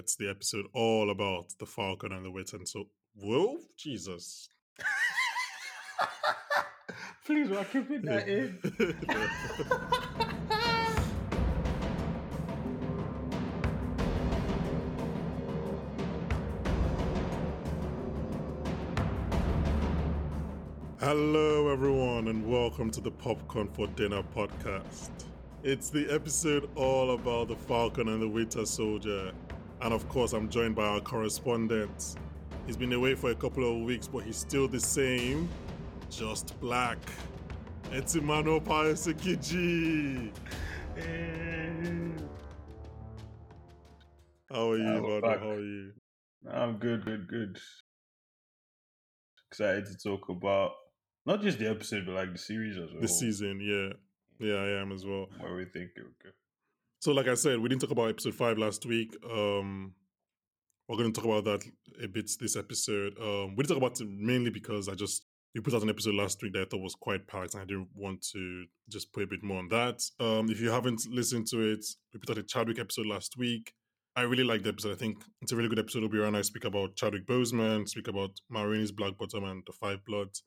It's the episode all about the Falcon and the Winter so Whoa, Jesus. Please, we're keeping that in. Hello, everyone, and welcome to the Popcorn for Dinner podcast. It's the episode all about the Falcon and the Winter Soldier. And of course, I'm joined by our correspondent. He's been away for a couple of weeks, but he's still the same, just black. It's Emmanuel Payosekiji. How are you, brother? How are you? I'm good, good, good. Excited to talk about not just the episode, but like the series as well. The season, yeah. Yeah, I am as well. What we think? Okay. So, like I said, we didn't talk about episode five last week. Um, we're going to talk about that a bit this episode. Um, we didn't talk about it mainly because I just we put out an episode last week that I thought was quite packed, and I didn't want to just put a bit more on that. Um, if you haven't listened to it, we put out a Chadwick episode last week. I really like the episode. I think it's a really good episode. It'll be around. I speak about Chadwick Boseman, speak about Ma Rainey's Black Bottom and the Five Bloods.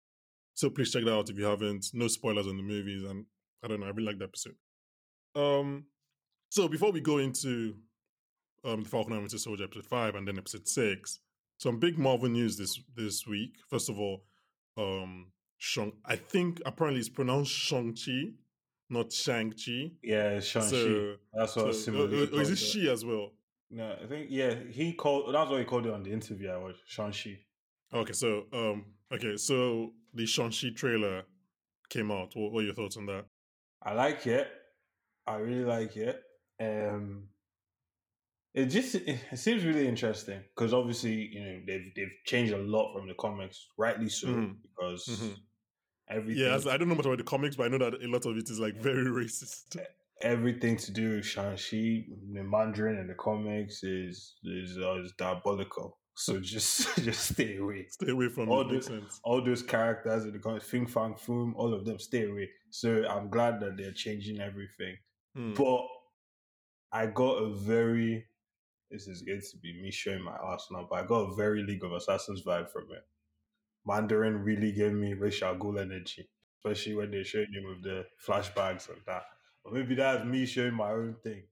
So please check that out if you haven't. No spoilers on the movies, and I don't know. I really like the episode. Um, so before we go into um, the Falcon and Winter Soldier episode five and then episode six, some big Marvel news this this week. First of all, um, Shang. I think apparently it's pronounced Shang Chi, not Shang Chi. Yeah, Shang Chi. So, That's so what uh, similar. uh, is it she as well? No, I think yeah. He called. That's what he called it on the interview. I was Shang Chi. Okay, so um, okay, so the Shang Chi trailer came out. What, what are your thoughts on that? I like it. I really like it. Um, it just it seems really interesting because obviously you know they've they've changed a lot from the comics, rightly so Mhm. because Mhm. everything Yeah, I don't know much about the comics, but I know that a lot of it is like very racist. everything to do with Shang Chi, the Mandarin in the comics is is, uh, is diabolical. So just just stay away. Stay away from All it. Makes the- sense. All those characters in the comics, Fing Fang Foom, all of them, stay away. So I'm glad that they're changing everything. Hmm. But I got a very this is going to be me showing my Arsenal, but I got a very League of Assassins vibe from it. Mandarin really gave me Ra's al Ghul energy, especially when they showed him with the flashbacks and that. Or maybe that's me showing my own thing.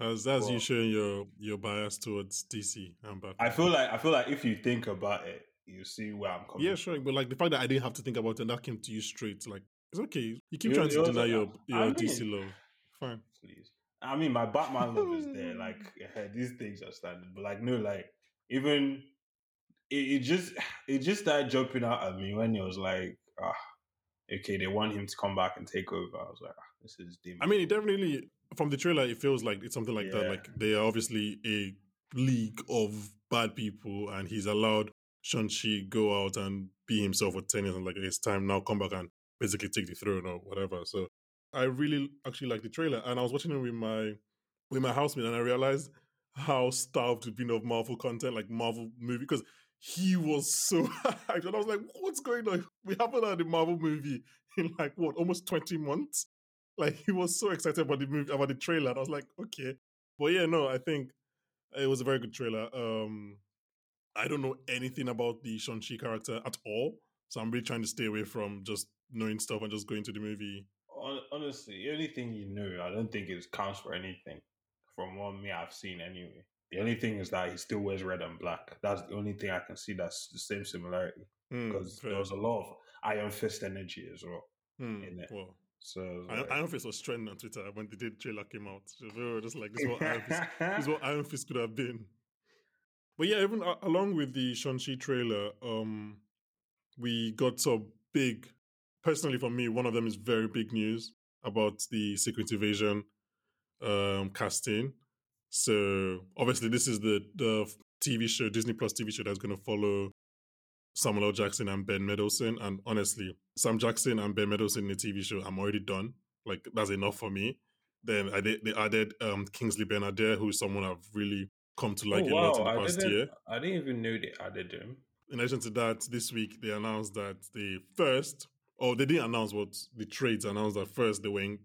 As that's you Well- showing your your bias towards DC and Batman. I feel like I feel like if you think about it, you see where I'm coming. yeah, sure, but like the fact that I didn't have to think about it and that came to you straight, like it's okay. You keep You- trying to you deny your your I DC love. Fine. please. I mean, my Batman love is there. Like eh, these things are standard, but like no, like even it, it just it just started jumping out at me when it was like, ah, okay, they want him to come back and take over. I was like, ah, this is dim. I mean, it definitely from the trailer, it feels like it's something like that. Like they are obviously a league of bad people, and he's allowed Shang Chi go out and be himself for ten years, and like it's time now, come back and basically take the throne or whatever. So I really actually like the trailer, and I was watching it with my with my housemate, and I realized how starved we've been of Marvel content, like Marvel movie, because he was so hyped, and I was like, "What's going on? We haven't had a Marvel movie in like what almost twenty months." Like he was so excited about the movie, about the trailer. And I was like, okay, but yeah, no, I think it was a very good trailer. Um, I don't know anything about the Shang Chi character at all, so I'm really trying to stay away from just knowing stuff and just going to the movie. Hon- honestly, the only thing you know, I don't think it counts for anything. From what me I've seen anyway. The only thing is that he still wears red and black. That's the only thing I can see that's the same similarity. Hmm, Because fair. there was a lot of Iron Fist energy as well. Hmm, in it. Well, So I was Iron, like- Iron Fist was trending on Twitter when the did trailer came out. So we were just like, this is what Iron Fist, this is what Iron Fist could have been. But yeah, even a- along with the Shang-Chi trailer, um, we got some big, personally for me, one of them is very big news about the Secret Invasion um, casting. So obviously this is the, the TV show, Disney Plus TV show that's going to follow Samuel L. Jackson and Ben Mendelsohn. And honestly, Sam Jackson and Ben Mendelsohn in the TV show, I'm already done. Like that's enough for me. Then I did, they added um, Kingsley Ben-Adir, who's someone I've really come to like oh, a lot in the past didn't, year. I didn't even know they added him. In addition to that, this week they announced that the first, or they didn't announce what the trades announced at first they were in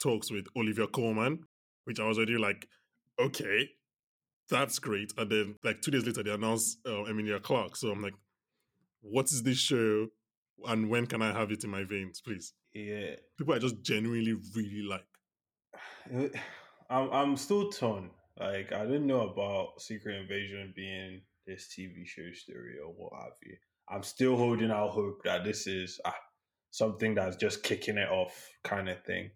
talks with Olivia Colman, which I was already like, okay, that's great. And then like two days later, they announced uh, Emilia Clarke. So I'm like, what is this show? And when can I have it in my veins, please? Yeah, People I just genuinely really like. I'm I'm still torn. Like I didn't know about Secret Invasion being this TV show story or what have you. I'm still holding out hope that this is ah, something that's just kicking it off kind of thing.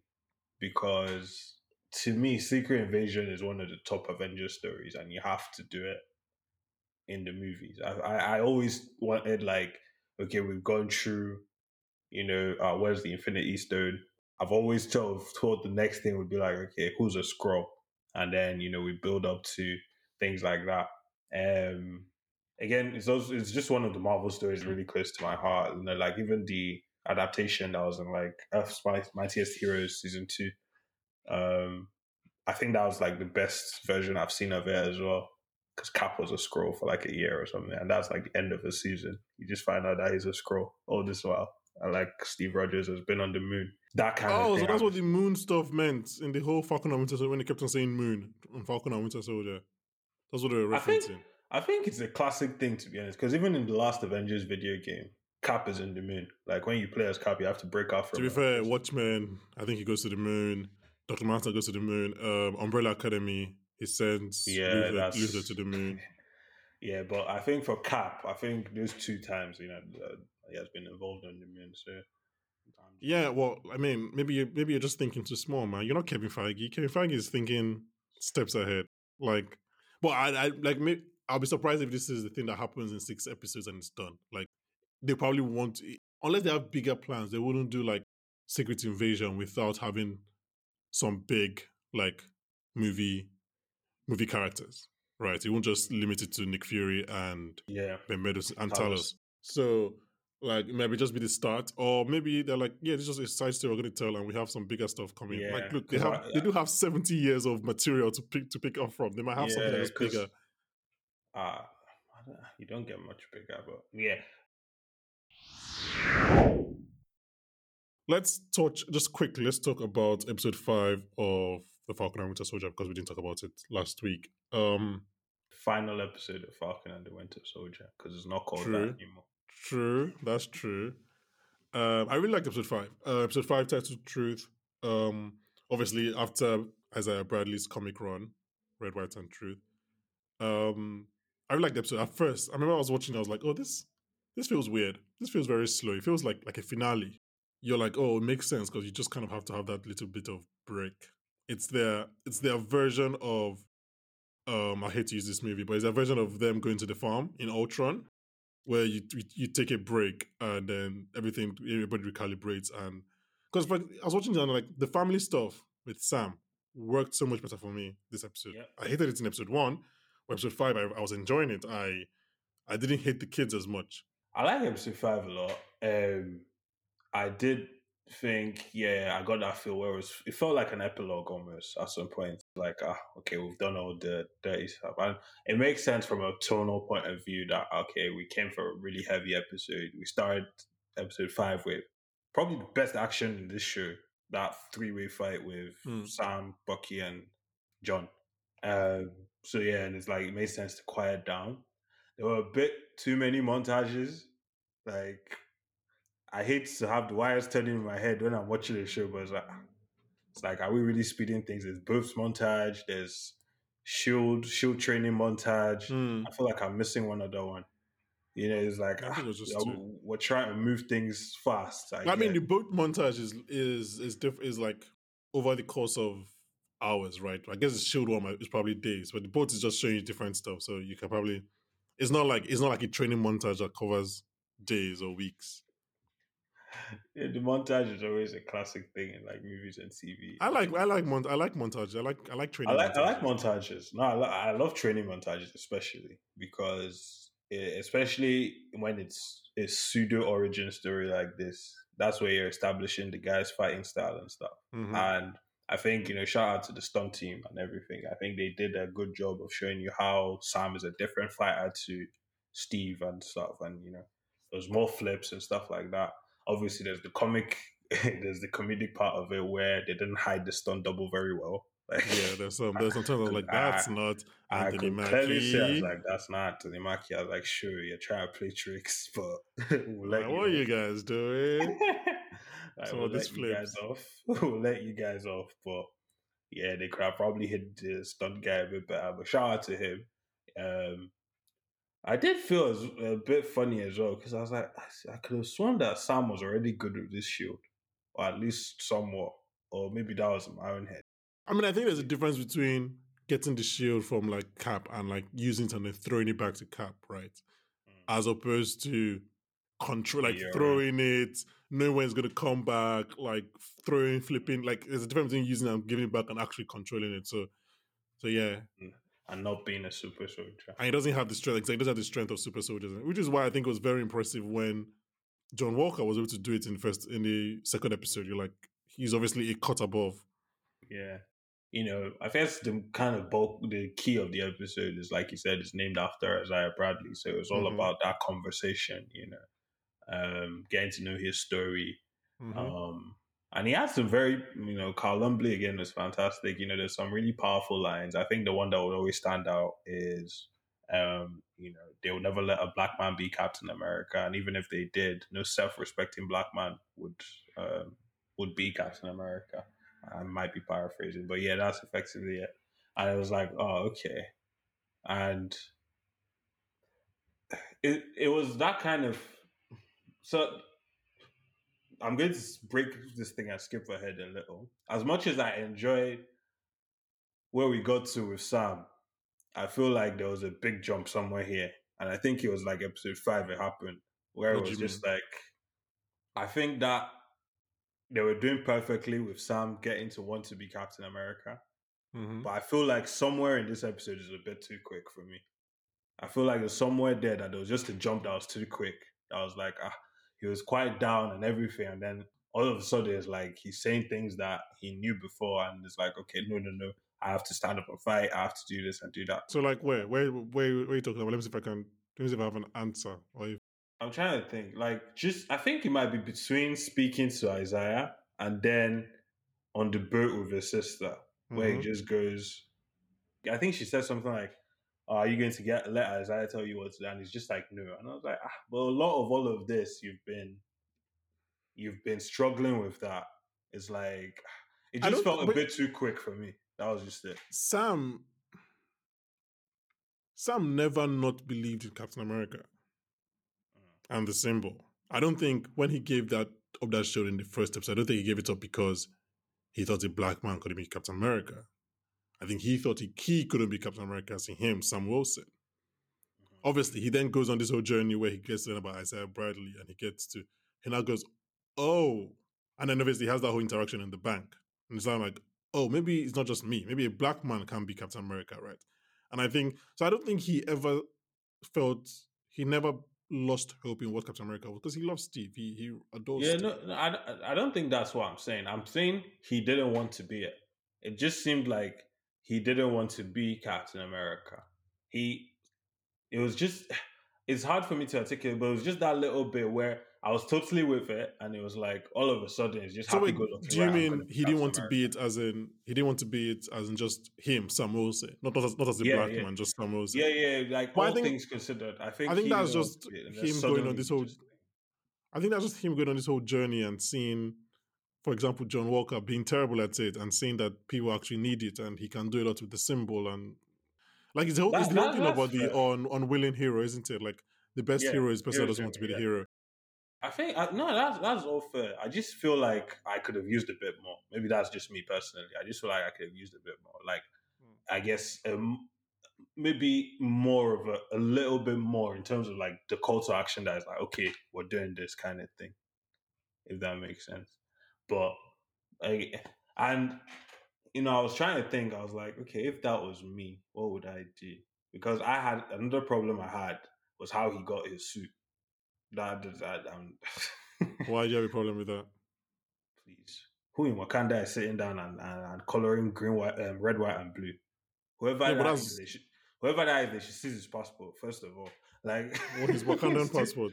Because to me, Secret Invasion is one of the top Avengers stories, and you have to do it in the movies. I I, I always wanted like, okay, we've gone through, you know, uh, where's the Infinity Stone? I've always told thought the next thing would be like, okay, who's a Skrull? And then, you know, we build up to things like that. Um again, it's also it's just one of the Marvel stories really close to my heart. You know, like even the adaptation that was in like Earth's Mightiest Heroes season two. Um I think that was like the best version I've seen of it as well. Because Cap was a Skrull for like a year or something, and that's like the end of the season. You just find out that he's a Skrull all this while. And like Steve Rogers has been on the moon. That kind of Oh, thing. so that's what the moon stuff meant in the whole Falcon and Winter Soldier when they kept on saying moon on Falcon and Winter Soldier. That's what they were referencing. I think. I think it's a classic thing to be honest, because even in the last Avengers video game, Cap is in the moon. Like when you play as Cap, you have to break out from. To be fair, Watchmen, I think he goes to the moon. Dr. Manhattan goes to the moon. Um, Umbrella Academy, he sends yeah, Luther, Luther to the moon. Yeah, but I think for Cap, I think those two times, you know, uh, he has been involved on the moon. So Yeah, well, I mean, maybe you maybe you're just thinking too small, man. You're not Kevin Feige. Kevin Feige is thinking steps ahead. Like, well, I, I like. I'll be surprised if this is the thing that happens in six episodes and it's done. Like, they probably want, to, unless they have bigger plans, they wouldn't do like Secret Invasion without having some big like movie movie characters, right? It won't just limit it to Nick Fury and yeah, Ben Meadows and Talos. Talos. So like maybe just be the start, or maybe they're like, yeah, this is just a side story we're going to tell, and we have some bigger stuff coming. Yeah, like, look, they have I- they do have seventy years of material to pick to pick up from. They might have something Yeah, that's 'cause- bigger. uh, don't- you don't get much bigger, but yeah, Let's touch just quickly. Let's talk about episode five of the Falcon and Winter Soldier because we didn't talk about it last week. Um, final episode of Falcon and the Winter Soldier because it's not called True. that anymore. True, that's true. Um, I really liked episode five. Uh, episode five, titled "Truth." Um, obviously, after Isaiah Bradley's comic run, Red, White, and Truth. Um, I really liked the episode. At first, I remember I was watching. I was like, "Oh, this, this feels weird. This feels very slow. It feels like like a finale." You're like, "Oh, it makes sense because you just kind of have to have that little bit of break." It's their, it's their version of. Um, I hate to use this movie, but it's their version of them going to the farm in Ultron where you you, you take a break and then everything everybody recalibrates and because like I was watching it and like the family stuff with Sam worked so much better for me this episode. Yep. I hated it in episode one, but episode five I, I was enjoying it. I I didn't hate the kids as much. I like episode five a lot. Um, I did think, yeah, I got that feel where it was. It felt like an epilogue almost at some point. Like, ah, okay, we've done all the dirty stuff, and it makes sense from a tonal point of view that okay, we came for a really heavy episode. We started episode five with probably the best action in this show. That three way fight with Hmm. Sam, Bucky, and John. Um, so yeah, and it's like it made sense to quiet down. There were a bit too many montages. Like, I hate to have the wires turning in my head when I'm watching the show, but it's like, it's like, are we really speeding things? There's both montage. There's shield shield training montage. Hmm. I feel like I'm missing one other one. You know, it's like I it ah, two. we're trying to move things fast. I mean, the boat montage is is is diff- is like over the course of hours, right? I guess the shield one is probably days, but the boat is just showing you different stuff, so you can probably. It's not like it's not like a training montage that covers days or weeks. yeah, the montage is always a classic thing in like movies and TV. I like I like mont- I like montage. I like I like I training. like I like montages. montages. No, I, lo- I love training montages, especially because eh, especially when it's a pseudo origin story like this. That's where you're establishing the guy's fighting style and stuff. Mhm. And I think you know, shout out to the stunt team and everything. I think they did a good job of showing you how Sam is a different fighter to Steve and stuff. And you know, there's more flips and stuff like that. Obviously, there's the comic, there's the comedic part of it where they didn't hide the stunt double very well. Like, yeah, there's some there's sometimes I was like, that's I, not I Anthony could clearly say I was Mackie. like, that's not Anthony Mackie. I was like, sure, you're trying to play tricks, but we'll Like, what are you guys doing? Some these let you guys off. we'll let you guys off. But yeah, they could have probably hit the stunt guy a bit better. But shout out to him. Um, I did feel as, a bit funny as well because I was like, I, I could have sworn that Sam was already good with this shield, or at least somewhat, or maybe that was my own head. I mean, I think there's a difference between getting the shield from like Cap and like using it and then throwing it back to Cap, right? As opposed to control, like Yeah. throwing it, knowing when it's going to come back, like throwing, flipping. Like there's a difference between using and giving it back and actually controlling it. So, so yeah, And not being a super soldier. and he doesn't have the strength. Like, he doesn't have the strength of super soldiers, which is why I think it was very impressive when John Walker was able to do it in the first in the second episode. You're like, he's obviously a cut above. Yeah. You know, I guess the kind of bulk, the key of the episode is, like you said, it's named after Isaiah Bradley. So it was all Mhm. about that conversation, you know, um, getting to know his story. Mhm. Um, and he had some very, you know, Carl Lumbly again was fantastic. You know, there's some really powerful lines. I think the one that would always stand out is, um, you know, they would never let a black man be Captain America, and even if they did, no self-respecting black man would um, would be Captain America. I might be paraphrasing, but yeah, that's effectively it. And I was like, oh, okay, and it it was that kind of so I'm going to break this thing and skip ahead a little. As much as I enjoyed where we got to with Sam, I feel like there was a big jump somewhere here. And I think it was like episode five it happened, where What it was just like I think that they were doing perfectly with Sam getting to want to be Captain America. Mhm. But I feel like somewhere in this episode is a bit too quick for me. I feel like there's somewhere there that there was just a jump that was too quick. I was like, ah, he was quite down and everything, and then all of a sudden it's like he's saying things that he knew before, and it's like, okay, no, no, no, I have to stand up and fight. I have to do this and do that. So like where where where where are you talking about? Let me see if I can. Let me see if I have an answer. Or if, I'm trying to think, like, just I think it might be between speaking to Isaiah and then on the boat with his sister, where Mhm. he just goes. I think she said something like, "Oh, "Are you going to get letters? I tell you what to do?" And he's just like, "No." And I was like, ah, "But a lot of all of this, you've been, you've been struggling with that. It's like it just felt a bit too quick for me. That was just it. Sam Sam never not believed in Captain America and the symbol. I don't think when he gave that up that show in the first episode, I don't think he gave it up because he thought a black man couldn't be Captain America. I think he thought he, he couldn't be Captain America as him, Sam Wilson. Mm-hmm. Obviously, he then goes on this whole journey where he gets to learn about Isaiah Bradley and he gets to, he now goes, oh. And then obviously he has that whole interaction in the bank. And it's like, oh, maybe it's not just me. Maybe a black man can be Captain America, right? And I think, so I don't think he ever felt, he never lost hope in what Captain America was because he loves Steve. He, he adores Yeah, Steve. no, no I, I don't think that's what I'm saying. I'm saying he didn't want to be it. It just seemed like he didn't want to be Captain America. He, it was just, it's hard for me to articulate, but it was just that little bit where I was totally with it, and it was like all of a sudden it's just So happy wait, do you mean he didn't want to be it as in he didn't want to be it as in just him, Sam Wilson, not not as, not as a Yeah, black yeah. man, just Sam Wilson. Yeah, yeah, like I all think- things considered, I think I think that's just to be it, and then him going on this whole- just- I think that's just him going on this whole journey and seeing, for example, John Walker being terrible at it and seeing that people actually need it and he can do a lot with the symbol and like it's the whole, That- it's the whole that- thing that's about the un, unwilling hero, isn't it? Like the best Yeah, hero is the person that doesn't want to be journey, the hero. I think I, no, that's that's all fair. I just feel like I could have used a bit more. Maybe that's just me personally. I just feel like I could have used a bit more. Like I guess um, maybe more of a, a little bit more in terms of like the call to action that is like, okay, we're doing this kind of thing, if that makes sense. But I, and you know, I was trying to think. I was like, okay, if that was me, what would I do? Because I had another problem. I had was how he got his suit. That, that um, Why do you have a problem with that? please. Who in Wakanda is sitting down and, and, and coloring green, white, um, red, white, and blue? Whoever Yeah, that's- is, they should, whoever that is, they should seize his passport first of all. Like, What his Wakandan passport?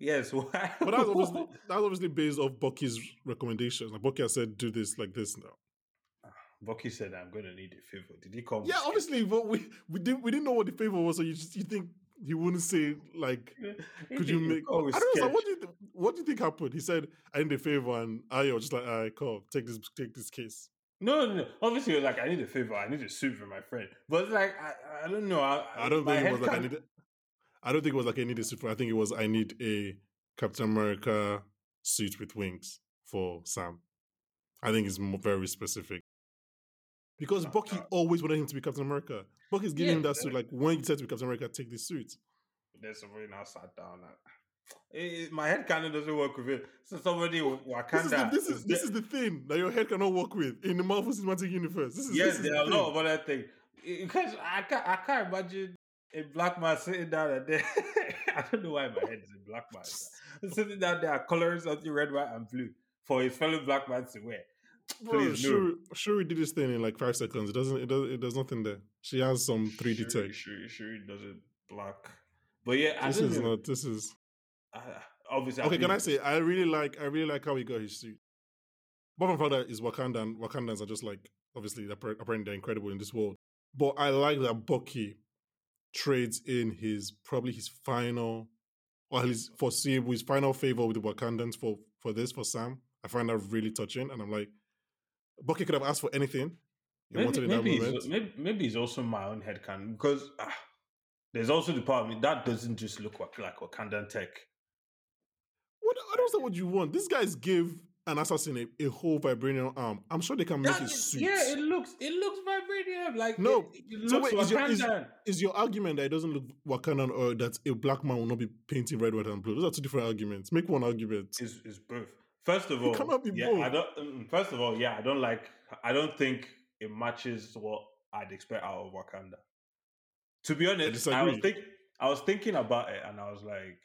Yes, why? But that's obviously that's obviously based off Bucky's recommendations. Like Bucky has said, do this like this now. Ah, Bucky said, "I'm going to need a favor." Did he come? Yeah, obviously, but we we didn't we didn't know what the favor was, so you just you think he wouldn't say like, could you make? I don't know. So what do you th- what do you think happened? He said, "I need a favor," and I was just like, "All right, come take this take this case." No, no, no. Obviously, like I need a favor. I need a suit for my friend. But like, I, I don't know. I, I don't think it was like I need. I don't think it was like I need a suit for. I think it was I need a Captain America suit with wings for Sam. I think it's very specific. Because Bucky always wanted him to be Captain America. Bucky's giving yeah, him that suit. Like when you said to be Captain America, take this suit. There's somebody now sat down. It, my head canon doesn't work with it. So somebody Wakanda. This is the, this is, this is the thing that your head cannot work with in the Marvel Cinematic Universe. This is, yes, this is there are a lot of other things. Because I can't, I can't imagine a black man sitting down and there. I don't know why my head is a black man. sitting down there, colors something red, white, and blue for his fellow black man to wear. Bro, sure, sure, did this thing in like five seconds. It doesn't. It does. It does nothing there. She has some three D tech. Sure, sure, does it black. But yeah, this is know. not. This is. Uh, obviously. Okay, can I say I really like I really like how he got his suit. Apart from that is Wakandan. Wakandans are just like obviously apparently they're incredible in this world. But I like that Bucky trades in his probably his final or his foreseeable his final favor with the Wakandans for for this for Sam. I find that really touching, and I'm like, Bucky could have asked for anything. He maybe, wanted in maybe that moment. Maybe, maybe it's also my own head headcanon because ah, there's also the part of me that doesn't just look like, like Wakandan tech. What I don't know what you want. These guys give an assassin a, a whole vibranium arm. I'm sure they can make that, it suit. Yeah, it looks it looks vibranium. Like no, it, it so wait, is your, is, is your, argument that it doesn't look Wakandan or that a black man will not be painting red, white, and blue? Those are two different arguments. Make one argument. Is it's both. First of all, cannot be yeah, both. I don't. Mm, first of all, yeah, I don't like. I don't think it matches what I'd expect out of Wakanda. To be honest, I, I was think I was thinking about it, and I was like,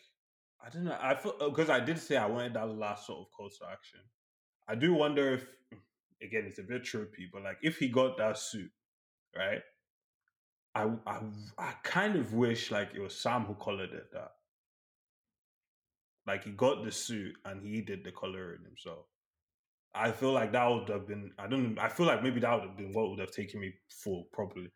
I don't know. I feel because I did say I wanted that last sort of call to action. I do wonder if, again, it's a bit trippy, but like if he got that suit, right? I I I kind of wish like it was Sam who colored it that. Like he got the suit and he did the coloring himself. I feel like that would have been I don't I feel like maybe that would have been what would have taken me for probably.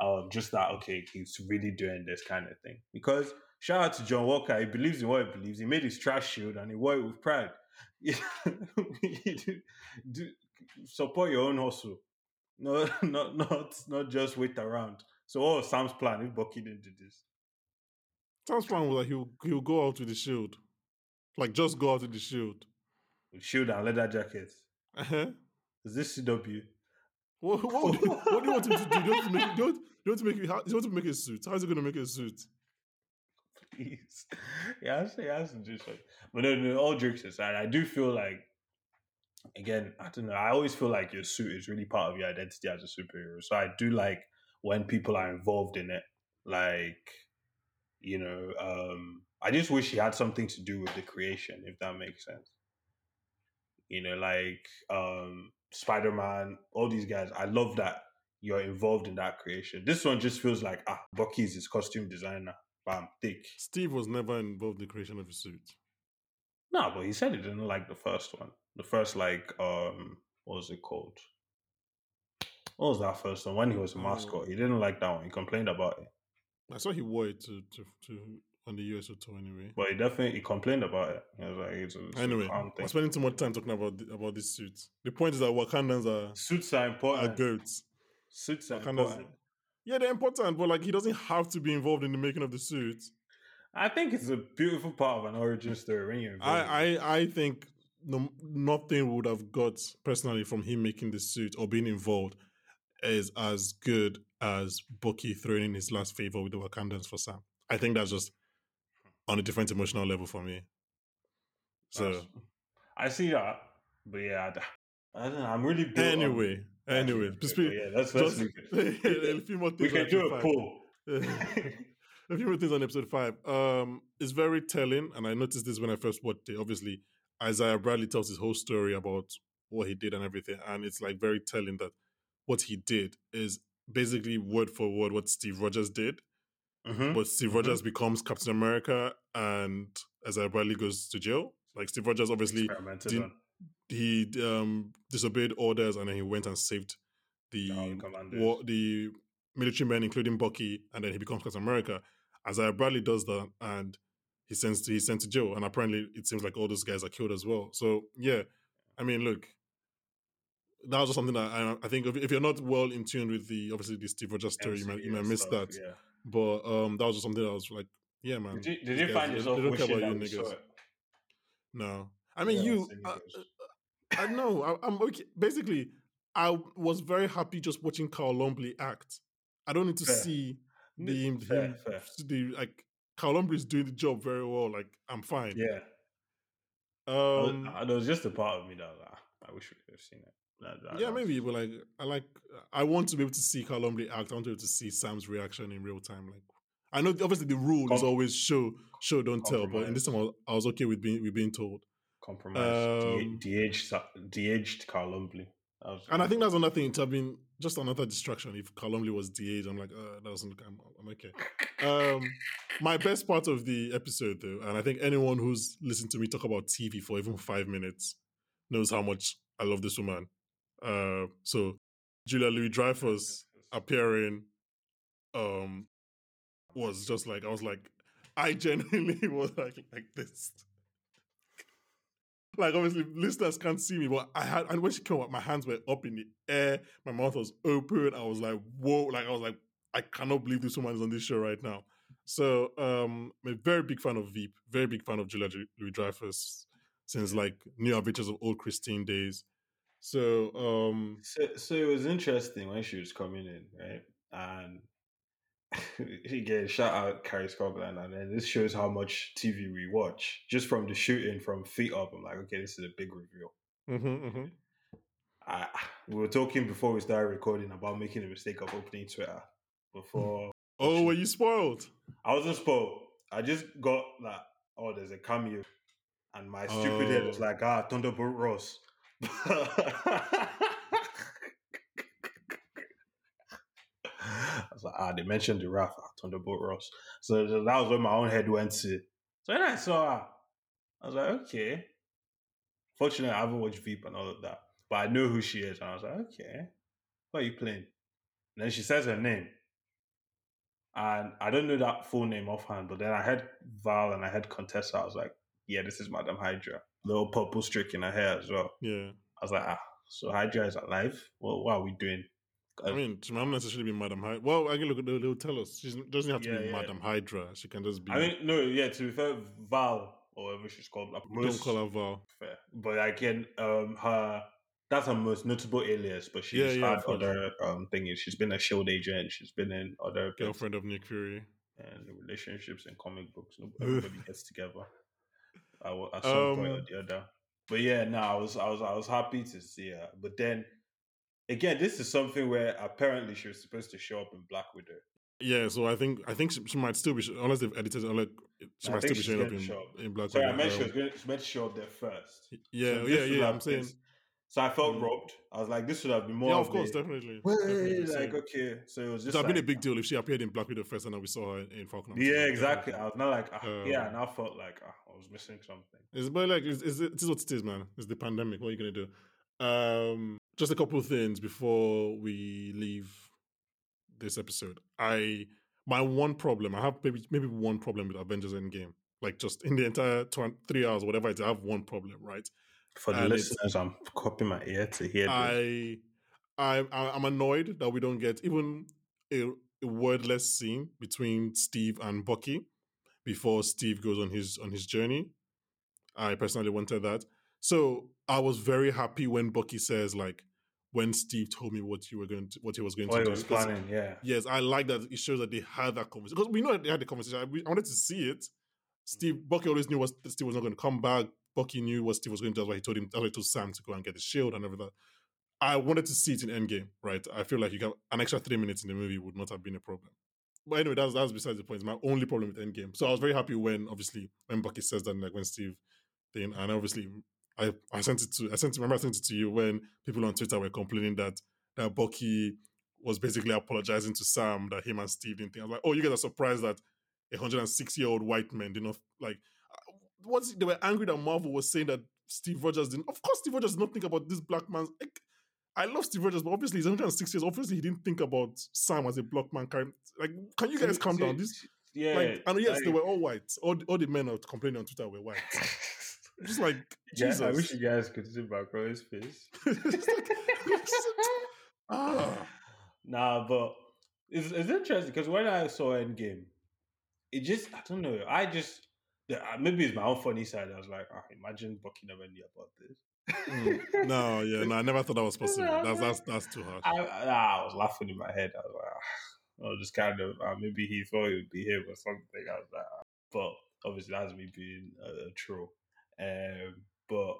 Um, just that okay, he's really doing this kind of thing. Because shout out to John Walker, he believes in what he believes. He made his trash shield and he wore it with pride. do, support your own hustle. No, not not not just wait around. So what was Sam's plan if Bucky didn't do this? Sam's plan was like he'll he'll go out with the shield. Like just go out with the shield. With shield and leather jackets. Uh-huh. Is this CW? What, what, what, do you, what do you want him to do? Do you want to make, do you want, do you want to make, how, you want to make a suit? How is he going to make a suit? Please. Yeah, he has to do something. But no, no, all jokes aside, I do feel like, again, I don't know, I always feel like your suit is really part of your identity as a superhero. So I do like when people are involved in it. Like, you know, um, I just wish he had something to do with the creation, if that makes sense. You know, like um, Spider Man, all these guys. I love that you're involved in that creation. This one just feels like ah, Bucky's his costume designer. Bam, thick. Steve was never involved in the creation of his suit. No, but he said he didn't like the first one. The first, like, um, what was it called? What was that first one? When he was a mascot, he didn't like that one. He complained about it. I saw he wore it to to, to on the USO tour anyway. But he definitely he complained about it. He was like, it's, it's anyway, we're spending too much time talking about the, about these suits. The point is that Wakandans are suits are important. Are goats. Suits are Wakandans, important. Yeah, they're important, but like he doesn't have to be involved in the making of the suit. I think it's a beautiful part of an origin story when you're. I, I I think no, nothing would have got personally from him making the suit or being involved is as good as Bucky throwing in his last favor with the Wakandans for Sam. I think that's just on a different emotional level for me. So that's, I see that, but yeah, I, I don't know. I'm really anyway. On, anyway, just, yeah, that's that's just, a few more things. We can do a poll. a few more things on episode five. Um, it's very telling, and I noticed this when I first watched it. Obviously, Isaiah Bradley tells his whole story about what he did and everything, and it's like very telling that what he did is basically word for word what Steve Rogers did. Mm-hmm. But Steve Rogers mm-hmm. becomes Captain America, and Isaiah Bradley goes to jail. Like Steve Rogers obviously did, he um, disobeyed orders, and then he went and saved the war, the military men, including Bucky, and then he becomes Captain America. Isaiah Bradley does that, and he sends he's sent to jail, and apparently it seems like all those guys are killed as well. So yeah, I mean, look, that was just something that I, I think if, if you're not well in tune with the obviously the Steve Rogers story, you might you might miss stuff, that. Yeah. But um, that was just something that I was like, yeah, man. Did you, did you guys, find yourself they don't care wishing that you saw niggas. it? No, I mean Yeah, you. I. I know. I, I'm okay. Basically, I was very happy just watching Carl Lumbly act. I don't need to Fair. see the him, Fair, him fair. the like. Carl Lumbly is doing the job very well. Like I'm fine. Yeah. Um. I- there was just a part of me that like, "Ah, I wish we could have seen it. That- that- yeah, maybe, but like, I like. I want to be able to see Carl Lumbly act. I want to be able to see Sam's reaction in real time. Like, I know obviously the rule is always show, show, don't tell. But in this time, I was, I was okay with being with being told. Compromise. Um, de- de-aged, de-aged Carl Lumbly. And I think that's another thing to have been just another distraction. If Carl Lumbly was de-aged, I'm like, uh, that doesn't. I'm, I'm okay. Um, my best part of the episode, though, and I think anyone who's listened to me talk about TV for even five minutes knows how much I love this woman. Uh, so Julia Louis Dreyfus appearing, um, was just like I was like, I genuinely was like like this. Like obviously listeners can't see me, but I had and when she came up, my hands were up in the air, my mouth was open. I was like, whoa, like I was like, I cannot believe this woman is on this show right now. So um I'm a very big fan of Veep, very big fan of Julia Louis Dreyfus since like New Adventures of Old Christine days. So um So, so it was interesting when she was coming in, right? And again, shout out Carrie Scotland, and then this shows how much TV we watch just from the shooting from feet up. I'm like, okay, this is a big reveal. mhm, mhm. I, we were talking before we started recording about making a mistake of opening Twitter. Before Oh, were you spoiled? I wasn't spoiled, I just got that. Oh, there's a cameo, and my stupid head was Oh. like, ah, Thunderbolt Ross. I was like, ah, they mentioned the Wrath, ah, Thunderbolt Ross. So that was where my own head went to. So when I saw her, I was like, okay. Fortunately, I haven't watched Veep and all of that, but I know who she is, and I was like, okay, what are you playing? And then she says her name, and I don't know that full name offhand, but then I heard Val and I heard Contessa. I was like, yeah, this is Madame Hydra. Little purple streak in her hair as well. Yeah. I was like, ah, so Hydra is alive? Well, what are we doing? I mean, she might not necessarily be Madam Hydra. Well, I can look at they'll, they'll tell us. She doesn't have to Yeah, be yeah. Madam Hydra. She can just be. I mean, no, yeah, to be fair, Val, or whatever she's called, like, don't call her Val. fair. But again, um, her that's her most notable alias, but she's Yeah, yeah, had other um thingies. She's been a shield agent. She's been in other Girlfriend of Nick Fury. and relationships and comic books. Everybody gets together at, one- at some point or Um, the other. But yeah, no, I was I was I was happy to see her. But then again, this is something where apparently she was supposed to show up in Black Widow. Yeah, so I think I think she, she might still be unless they've edited. Unless she I might still be showing up in, show up. in Black Sorry, I Widow. meant she was, going, she meant to show up there first. yeah, So yeah, yeah. I'm saying. So I felt Mm. robbed. I was like, this should have been more. Yeah, of course, a, definitely. Definitely. like okay, so it was just would have been a big deal if she appeared in Black Widow first, and then we saw her in Falcon. Yeah, exactly. I was not like, ah, yeah, Um, and I felt like ah, I was missing something. It's but like it's, it's, it is what it is, man. It's the pandemic. What are you gonna do? Um, just a couple of things before we leave this episode. I my one problem. I have maybe maybe one problem with Avengers Endgame. Like just in the entire tw- three hours, whatever it is, I have one problem. Right. For the and listeners, I'm copying my ear to hear this. I, I, I- I'm annoyed that we don't get even a, a wordless scene between Steve and Bucky before Steve goes on his on his journey. I personally wanted that. So I was very happy when Bucky says like, when Steve told me what you were going to, what he was going What to he do. was planning, yeah. Yes, I like that. It shows that they had that conversation because we know they had the conversation. I, we- I wanted to see it. Steve mm. Bucky always knew what Steve was not going to come back. Bucky knew what Steve was going to do. That's why he told him. That's why he told Sam to go and get the shield and everything. I wanted to see it in Endgame, right? I feel like you got an extra three minutes in the movie would not have been a problem. But anyway, that's that's besides the point. It's my only problem with Endgame. So I was very happy when, obviously, when Bucky says that, like when Steve thing, and obviously, I I sent it to I sent remember I sent it to you when people on Twitter were complaining that that Bucky was basically apologizing to Sam that him and Steve didn't think. I was like, oh, you guys are surprised that a 106 year old white man did not like. uh, What's they were angry that Marvel was saying that Steve Rogers didn't. Of course, Steve Rogers did not think about this black man's. Like, I love Steve Rogers, but obviously he's 106 years. Obviously, he didn't think about Sam as a blockman character. Like, can you guys calm down? This, yeah, like, and yes, they were all white. All, the- all the men out complaining on Twitter were white. Just like Yeah, Jesus. I wish you guys could see Macron's face. It's ah, Nah, but it's, it's interesting because when I saw Endgame, it just I don't know. I just uh, maybe it's my own funny side. I was like, ah, imagine Bucky never knew about this. mm, no, yeah, no, I never thought that was possible. That's that's that's too harsh. I, I, I was laughing in my head. I was like, ah. I was just kind of uh, maybe he thought it would be him or something. I was like, ah. but obviously that's me being a, a troll. Um, but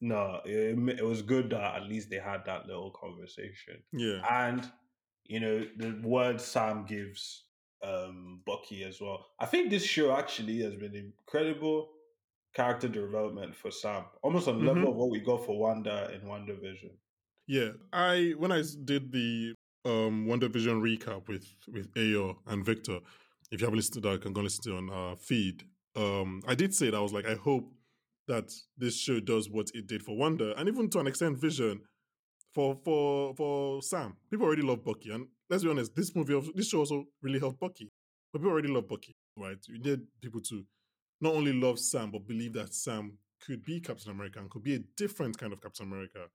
no, it, it was good that at least they had that little conversation. Yeah, and you know the word Sam gives um Bucky as well. I think this show actually has been incredible character development for Sam, almost on the level Mhm. of what we got for Wanda in WandaVision. yeah. I when I did the um WandaVision recap with with Ayo and Victor, if you haven't listened to that, you can go listen to it on our feed. Um, I did say that I was like, I hope that this show does what it did for Wanda, and even to an extent, Vision for for for Sam. People already love Bucky, and let's be honest, this movie, also- this show also really helped Bucky. But people already love Bucky, right? We need people to not only love Sam, but believe that Sam could be Captain America and could be a different kind of Captain America.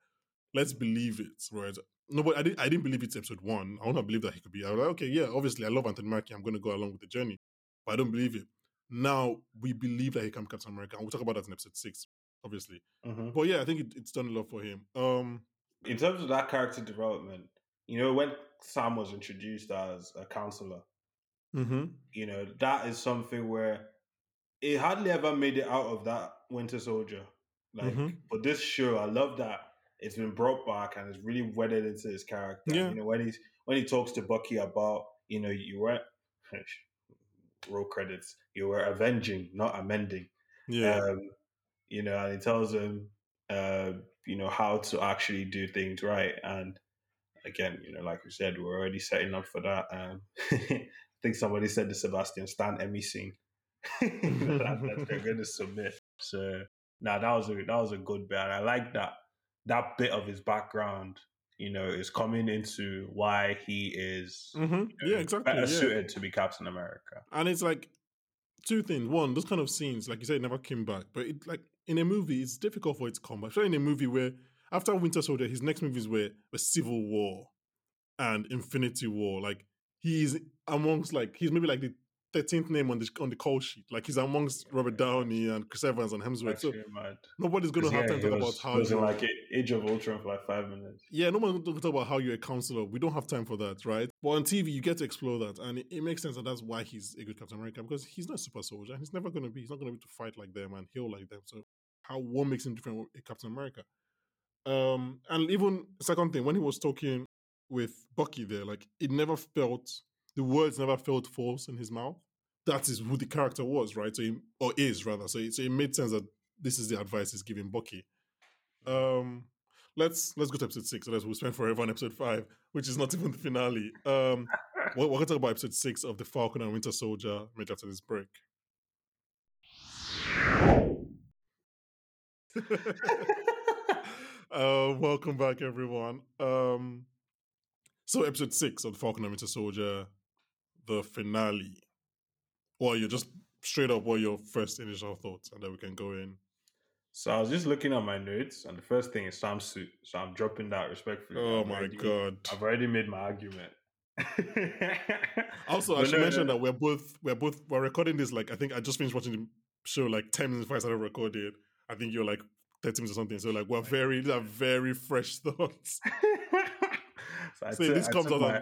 Let's believe it, right? No, but I didn't. I didn't believe it's episode one. I want to believe that he could be. I was like, okay, yeah, obviously, I love Anthony Mackie. I'm going to go along with the journey, but I don't believe it. Now we believe that he can be Captain America, and we'll talk about that in episode six, obviously. But yeah, I think it, it's done a lot for him. Um, In terms of that character development, you know, when Sam was introduced as a counselor, hmm you know, that is something where it hardly ever made it out of that Winter Soldier. Like, Mhm. but this show, I love that it's been brought back and it's really wedded into his character. Yeah. You know, when he's when he talks to Bucky about, you know, you weren't roll credits, you were avenging, not amending. yeah, Um, you know, and he tells him, uh, you know, how to actually do things right. And again, you know, like we said, we're already setting up for that. Um, I think somebody said the Sebastian Stan Emmy scene that, that they're going to submit. So, now that was a that was a good bit. And I like that that bit of his background. You know, is coming into why he is mm-hmm. you know, yeah, exactly. better yeah. suited to be Captain America. And it's like two things. One, those kind of scenes, like you said, never came back. But it like in a movie, it's difficult for it to come back. Especially in a movie where after Winter Soldier, his next movies were, were Civil War and Infinity War. Like he's amongst like he's maybe like the thirteenth name on the on the call sheet. Like he's amongst Robert Downey and Chris Evans and Hemsworth. So mad. nobody's gonna have Yeah, time to talk was- about how was in like Age of Ultron for like five minutes. yeah, no one's going to talk about how you're a counselor. We don't have time for that, right? But on TV, you get to explore that, and it, it makes sense that that's why he's a good Captain America because he's not a super soldier, and he's never going to be. He's not going to be able to fight like them and heal like them. So, how what makes him different with Captain America? Um, and even second thing, when he was talking with Bucky there, like it never felt the words never felt false in his mouth. That is who the character was, right? So, he, or is rather. So, it, so it made sense that this is the advice he's giving Bucky. Um, let's let's go to episode six. Otherwise, we'll spend forever on episode five, which is not even the finale. Um, we're, we're going to talk about episode six of the Falcon and Winter Soldier right after this break. uh, welcome back, everyone. Um, so episode six of the Falcon and Winter Soldier, the finale. Or you're just straight up, what your first initial thoughts, and then we can go in. So I was just looking at my notes, and the first thing is Sam's suit. So I'm dropping that respectfully. Oh I've my already- god! I've already made my argument. Also, I should no, mention no. that we're both we're both we're recording this like I think I just finished watching the show like ten minutes before I started recording. I think you're like thirty minutes or something. So like we're very these are very fresh thoughts. so I So took- this I comes out my,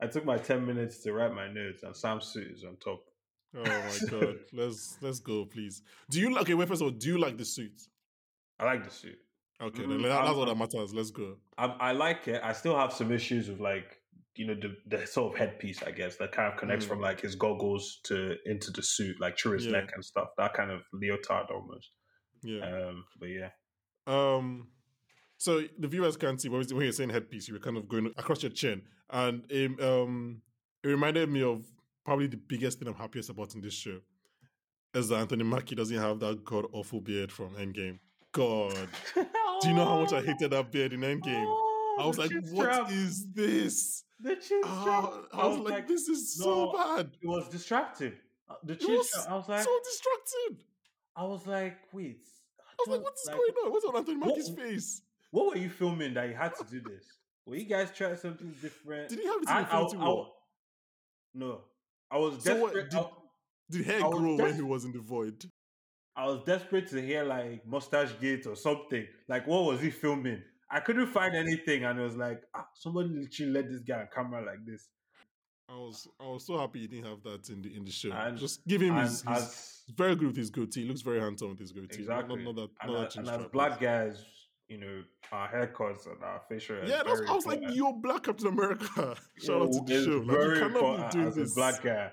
I took my ten minutes to write my notes, and Sam's suit is on top. Oh my god. let's let's go, please. Do you like okay, wait, first of all, do you like the suit? I like the suit. Okay, Mm, that- that's what that matters. Let's go. I, I like it. I still have some issues with like you know the the sort of headpiece, I guess, that kind of connects Mm. from like his goggles to into the suit, like through his Yeah. neck and stuff. That kind of leotard almost. Yeah. Um, but yeah, Um, so the viewers can't see, but when you're saying headpiece, you were kind of going across your chin, and it, um, it reminded me of probably the biggest thing I'm happiest about in this show is that Anthony Mackie doesn't have that god awful beard from Endgame. God, do you know how much I hated that beard in Endgame? I was like, "What trap. is this?" the cheese Ah, trap. I was like, "This is so bad." It was distracting. Uh, The trap. I was like, so distracted. I was like, wait. I was like, "What is going on? What's on Anthony what- Mackie's face?" What were you filming that you had to do this? Were you guys trying something different? Did he have it in I- I- I- No, I was So what, desperate. did- Did hair I grow when he was in the void? I was desperate to hear like mustache gate or something. Like, what was he filming? I couldn't find anything, and it was like, ah, somebody literally let this guy on camera like this. I was I was so happy he didn't have that in the in the show. And- Just give him his, his as very good with his goatee. He looks very handsome with his goatee. Exactly, Not, not, that, and, not as, that and as black guys, you know, our haircuts and our facial. Yeah, that's, I was like. "You're Black Captain America." Shout out to the show. Like, very you cannot important be doing as this. a black guy.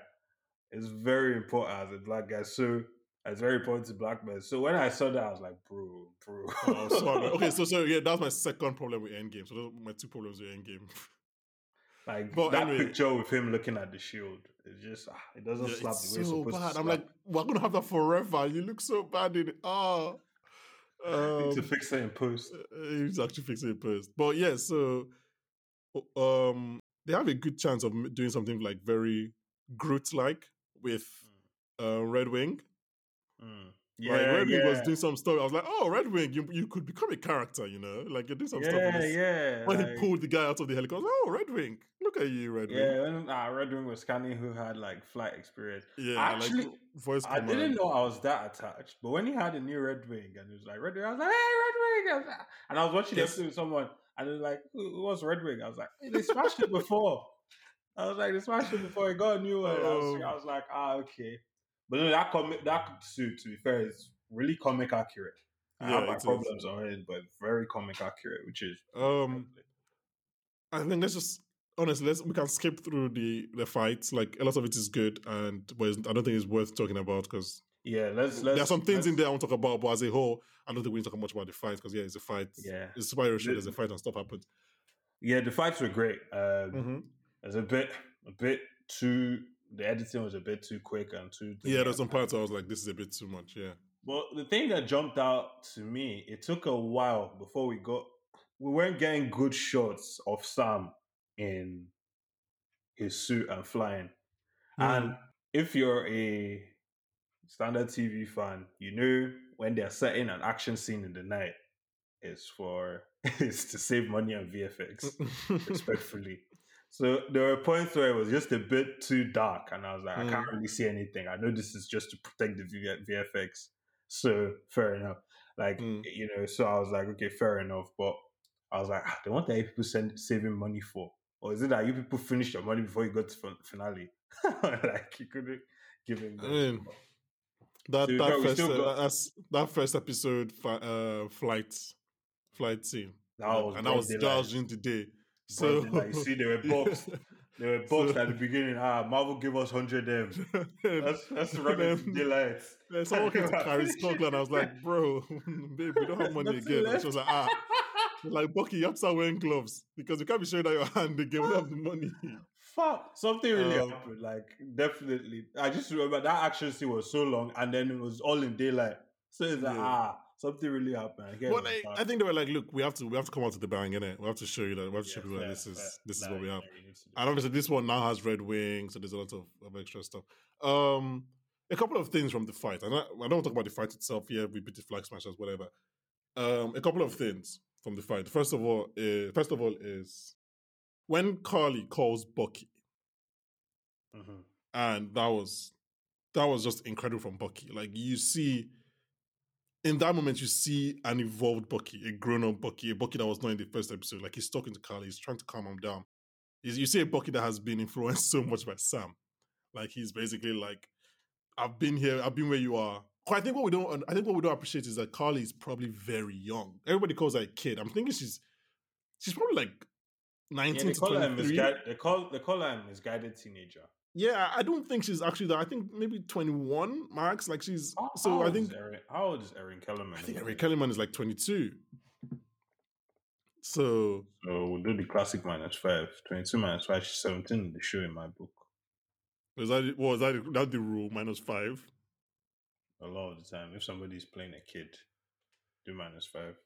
It's very important as a black guy. So it's very important to black men. So when I saw that, I was like, bro, bro. Oh, sorry. Okay, so so yeah, that's my second problem with Endgame. So those my two problems with Endgame. like But that anyway. picture with him looking at the shield. it just ah, it doesn't Yeah, slap it's the way it's so supposed bad. to. I'm like, we're gonna have that forever. You look so bad in it. Oh, To um, fix it in post. Uh, He's actually fixing it first. But yeah, so um they have a good chance of doing something like very Groot like with uh, Red Wing. Mm. like Red Wing was doing some stuff. I was like, oh, Red Wing, you you could become a character, you know, like you're doing some stuff. yeah, yeah. When like- he pulled the guy out of the helicopter, I was like, oh, Red Wing, look at you, Red Wing. yeah, when uh, Red Wing was scanning who had like flight experience. Yeah, Actually, like voice I command. didn't know I was that attached, but when he had a new Red Wing and it was like Red Wing, I was like, "Hey, Red Wing!" I like- And I was watching Yes. episode with someone, and it was like, "Who, was Red Wing?" I was like, hey, "They smashed it before." I was like, "They smashed it before. He got a new one." I, was, Oh. I was like, "Ah, okay." But no, that comic, that suit, to be fair, is really comic accurate. I Yeah, have my problems on it, but very comic accurate, which is Um, I think let's just honestly let's we can skip through the the fights. Like a lot of it is good, and but I don't think it's worth talking about because yeah. Let's let's. there are some things in there I want to talk about. But as a whole, I don't think we need to talk much about the fight because yeah, it's a fight. Yeah. it's show. The- There's a fight and stuff happens. Yeah, the fights were great. Um, Mm-hmm. It's a bit, a bit too. The editing was a bit too quick and too. Yeah, there's some parts I was like, this is a bit too much. Yeah, Well, the thing that jumped out to me, it took a while before we got. We weren't getting good shots of Sam in his suit and flying. And if you're a standard TV fan, you know when they're setting an action scene in the night, it's for it's to save money on VFX. respectfully. So there were points where it was just a bit too dark, and I was like, I can't really see anything. I know this is just to protect the VFX, so fair enough. Like Mm. you know, so I was like, okay, fair enough. But I was like, ah, then what are you people send, saving money for? Or is it that you people finished your money before you got to fin- finale? like you couldn't give him. I mean, that So that got- first still uh, that first episode uh, flight flight scene, that was and I was broad that daylight. was during the day. Broad So you see, they were boxed. They were boxed So- at the beginning. Ah, Marvel give us hundred M. That's that's running daylight. someone came to Kari Skogland. I was like, bro, babe, we don't have money again. And she was like, ah, like Bucky, you have to start wearing gloves because you can't be showing out your hand again. We don't have the money. Fuck, something really Um, happened. Like definitely, I just remember that action scene was so long, and then it was all in daylight. So it's like Yeah. ah, something really happened. I get But it, I, I think they were like, look, we have to we have to come out to the bang, innit? We have to show you that we have to Yeah, show people that fair, this is fair. this is what we have. you need to do And obviously this one now has Red Wing, so there's a lot of, of extra stuff. Um a couple of things from the fight. And I, I don't want to talk about the fight itself. Yeah, we beat the flag smashers, whatever. Um, a couple of things from the fight. First of all, uh, first of all is when Karli calls Bucky, Mhm. and that was that was just incredible from Bucky. Like you see, in that moment, you see an evolved Bucky, a grown-up Bucky, a Bucky that was not in the first episode. Like he's talking to Karli, he's trying to calm him down. He's- you see a Bucky that has been influenced so much by Sam. Like he's basically like, I've been here, I've been where you are. I think what we don't, I think what we don't appreciate is that Karli is probably very young. Everybody calls her a kid. I'm thinking she's, she's probably like Yeah, 19 they to call her a 23. They call they call her a misguided teenager. Yeah, I don't think she's actually that. I think maybe 21 max. Like she's How- so how I think Erin, how old is Erin Kellyman? I think again? Eric Kellyman is like 22. So So we'll do the classic minus five. 22 minus five. She's 17 in the show in my book. was that was that that the rule minus five? A lot of the time, if somebody's playing a kid, do minus five.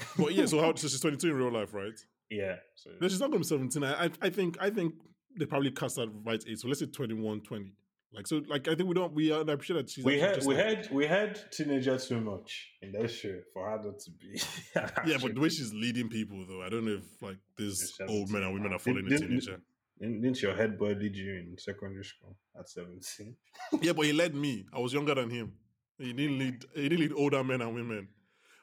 But yeah, so how so she's 22 in real life, right? Yeah. So No, she's not going to be 17. I, I, think, I think they probably cast that right age. So let's say 21, 20. Like so, like I think we don't. We are. I'm sure that she's. we had we like- had we had teenager too much in that show for her not to be. Yeah, but the way she's leading people, though, I don't know if like these old men and women are following a Didn't- teenager. Didn't your head boy lead you in secondary school at seventeen? Yeah, but he led me. I was younger than him. He didn't lead. He didn't lead older men and women.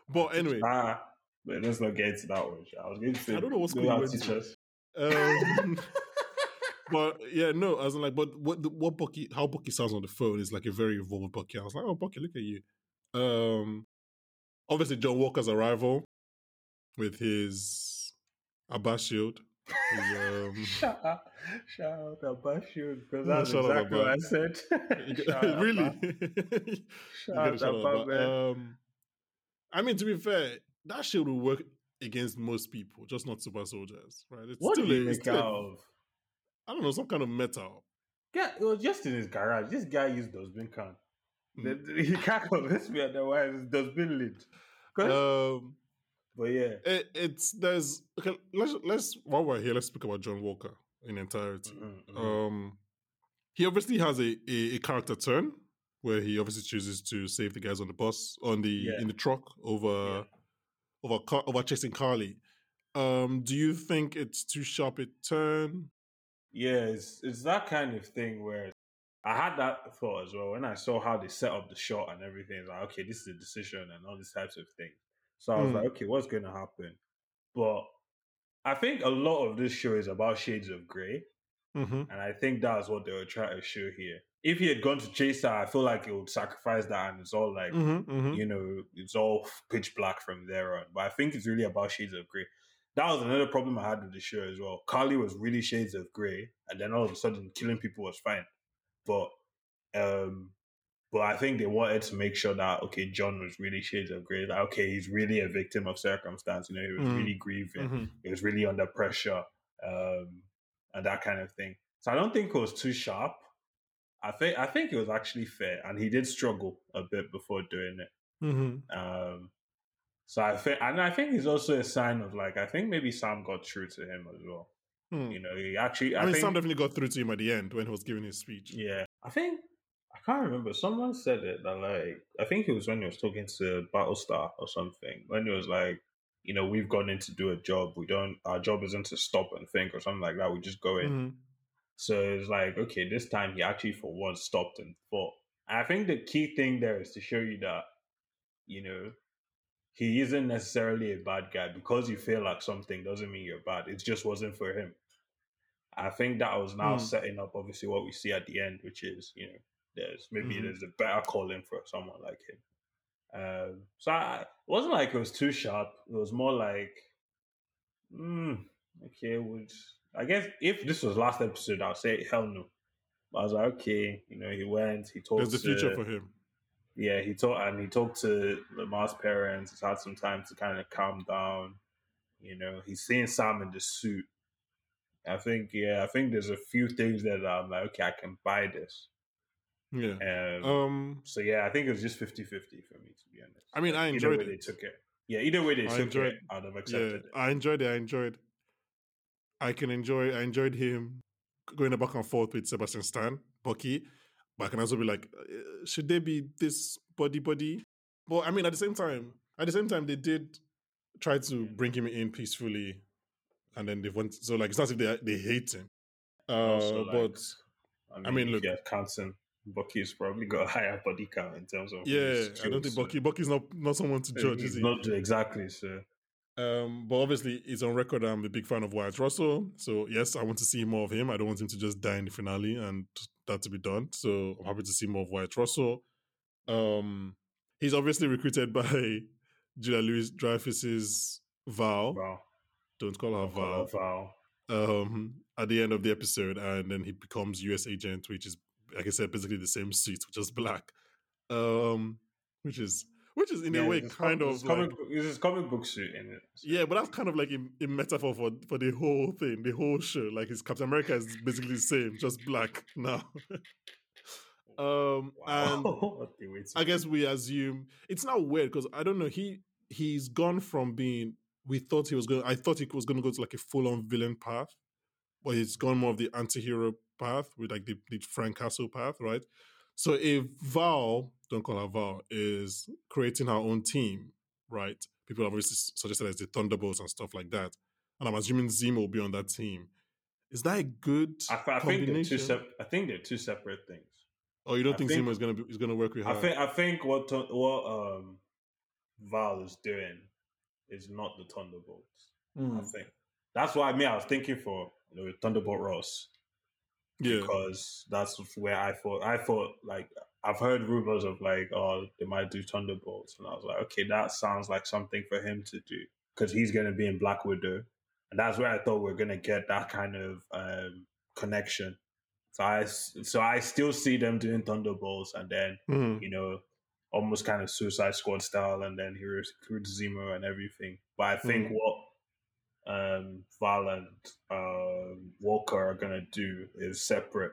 But anyway, ah, but let's not get into that one. I was going to say I don't know what school they you are went teachers. um, but yeah, no, I was like, but what the, what Bucky, how Bucky sounds on the phone is like a very evolved Bucky. I was like, oh, Bucky, look at you. Um, obviously John Walker's arrival with his Abbas shield. Um, Shout out, shout out Abashu because that's exactly what I said. you Shout really? Shout out Abba, um, I mean, to be fair, that shield will work against most people, just not super soldiers, right? It's What still did a- he it's make out of? I don't know, some kind of metal. Yeah, it was just in his garage. This guy used dustbin can. Mm. He can't convince me otherwise. It's dustbin lid. Um, but yeah. it, it's there's okay. Let's let's while we're here, let's speak about John Walker in entirety. Mhm, mhm. Um, he obviously has a, a a character turn where he obviously chooses to save the guys on the bus on the Yeah. in the truck over Yeah. over Car- over chasing Karli. Um, do you think it's too sharp a turn? Yeah, it's it's that kind of thing where I had that thought as well when I saw how they set up the shot and everything. Like, okay, this is a decision and all these types of things. So I was Mm. like, okay, what's going to happen? But I think a lot of this show is about shades of grey, Mm-hmm. and I think that's what they were trying to show here. If he had gone to chase her, I feel like it would sacrifice that, and it's all like Mm-hmm. Mm-hmm. you know, it's all pitch black from there on. But I think it's really about shades of grey. That was another problem I had with the show as well. Karli was really shades of grey, and then all of a sudden killing people was fine. But um but I think they wanted to make sure that okay, John was really shades of grey. Like, okay, he's really a victim of circumstance. You know, he was Mm. really grieving. Mm-hmm. He was really under pressure, um, and that kind of thing. So I don't think it was too sharp. I think I think it was actually fair, and he did struggle a bit before doing it. Mm-hmm. Um, so I think, and I think it's also a sign of like I think maybe Sam got through to him as well. You know, he actually. I, I mean, think, Sam definitely got through to him at the end when he was giving his speech. yeah, I think I can't remember. Someone said it that like I think it was when he was talking to Battlestar or something. When he was like, you know, we've gone in to do a job. We don't. Our job isn't to stop and think or something like that. We just go in. Mhm. So it's like, okay, this time he actually for once stopped and thought. And I think the key thing there is to show you that, you know, he isn't necessarily a bad guy. Because you feel like something doesn't mean you're bad. It just wasn't for him. I think that was now Hmm. setting up obviously what we see at the end, which is, you know, there's maybe Mhm. there's a better calling for someone like him. Um, so I, it wasn't like it was too sharp. It was more like, mm, okay, would I guess if this was last episode, I'll say hell no. But I was like, okay, you know, he went, he talked There's the future to, for him. yeah, he talked and he talked to Lamar's parents. He's had some time to kind of calm down. You know, he's seeing Sam in the suit. I think, yeah, I think there's a few things that I'm like, okay, I can buy this. Yeah. Um, Um. so yeah, I think it was just 50-50 for me, to be honest. I mean, I either enjoyed way it. they took it. Yeah, either way they I took enjoyed- it, I'd have Yeah, it. I enjoyed it. I enjoyed. I can enjoy. I enjoyed him going back and forth with Sebastian Stan, Bucky. But I can also be like, uh, should they be this body body? But I mean, at the same time, at the same time, they did try to bring him in peacefully, and then they went. So like, it's not as if they they hate him. Uh, Also, like, but I mean, I mean, look- you're Bucky's probably got a higher body count in terms of yeah, I don't think so- Bucky Bucky's not not someone to judge, He's is he? not exactly so. Um, but obviously, it's on record. I'm a big fan of Wyatt Russell. So yes, I want to see more of him. I don't want him to just die in the finale and that to be done. So I'm happy to see more of Wyatt Russell. Um, he's obviously recruited by Julia Louis Dreyfus's Val. Wow, Don't call her Val. Val. Val. Um, at the end of the episode, and then he becomes U.S. agent, which is, like I said, basically the same suit, just black. Um, which is which is in Yeah, a way kind com- of it's like, comic. book- It's his comic book suit in it. so- yeah, but that's kind of like a, a metaphor for for the whole thing, the whole show. Like his Captain America is basically the same, just black now. um, and okay. I guess we assume it's not weird because I don't know. He he's gone from being we thought he was going. I thought he was going to go to like a full on villain path, but he's gone more of the anti-hero path with like the, the Frank Castle path, right? So if Val, don't call her Val, is creating her own team, right? People have obviously suggested as the Thunderbolts and stuff like that, and I'm assuming Zemo will be on that team. Is that a good I, I think they're two sep- I think they're two separate things. Oh, you don't think, think Zemo is gonna be is gonna work with her? I think I think what what um Val is doing is not the Thunderbolts. Mm. I hmm. think that's why I mean I was thinking for you know, Thunderbolt Ross. Yeah, because that's where I thought I thought like I've heard rumors of like oh they might do Thunderbolts, and I was like okay that sounds like something for him to do because he's going to be in Black Widow, and that's where I thought we are going to get that kind of um, connection. So I so I still see them doing Thunderbolts, and then mm. you know almost kind of Suicide Squad style, and then he recruits Zemo and everything. But I think mm. what um, Val and uh, Walker are gonna do is separate.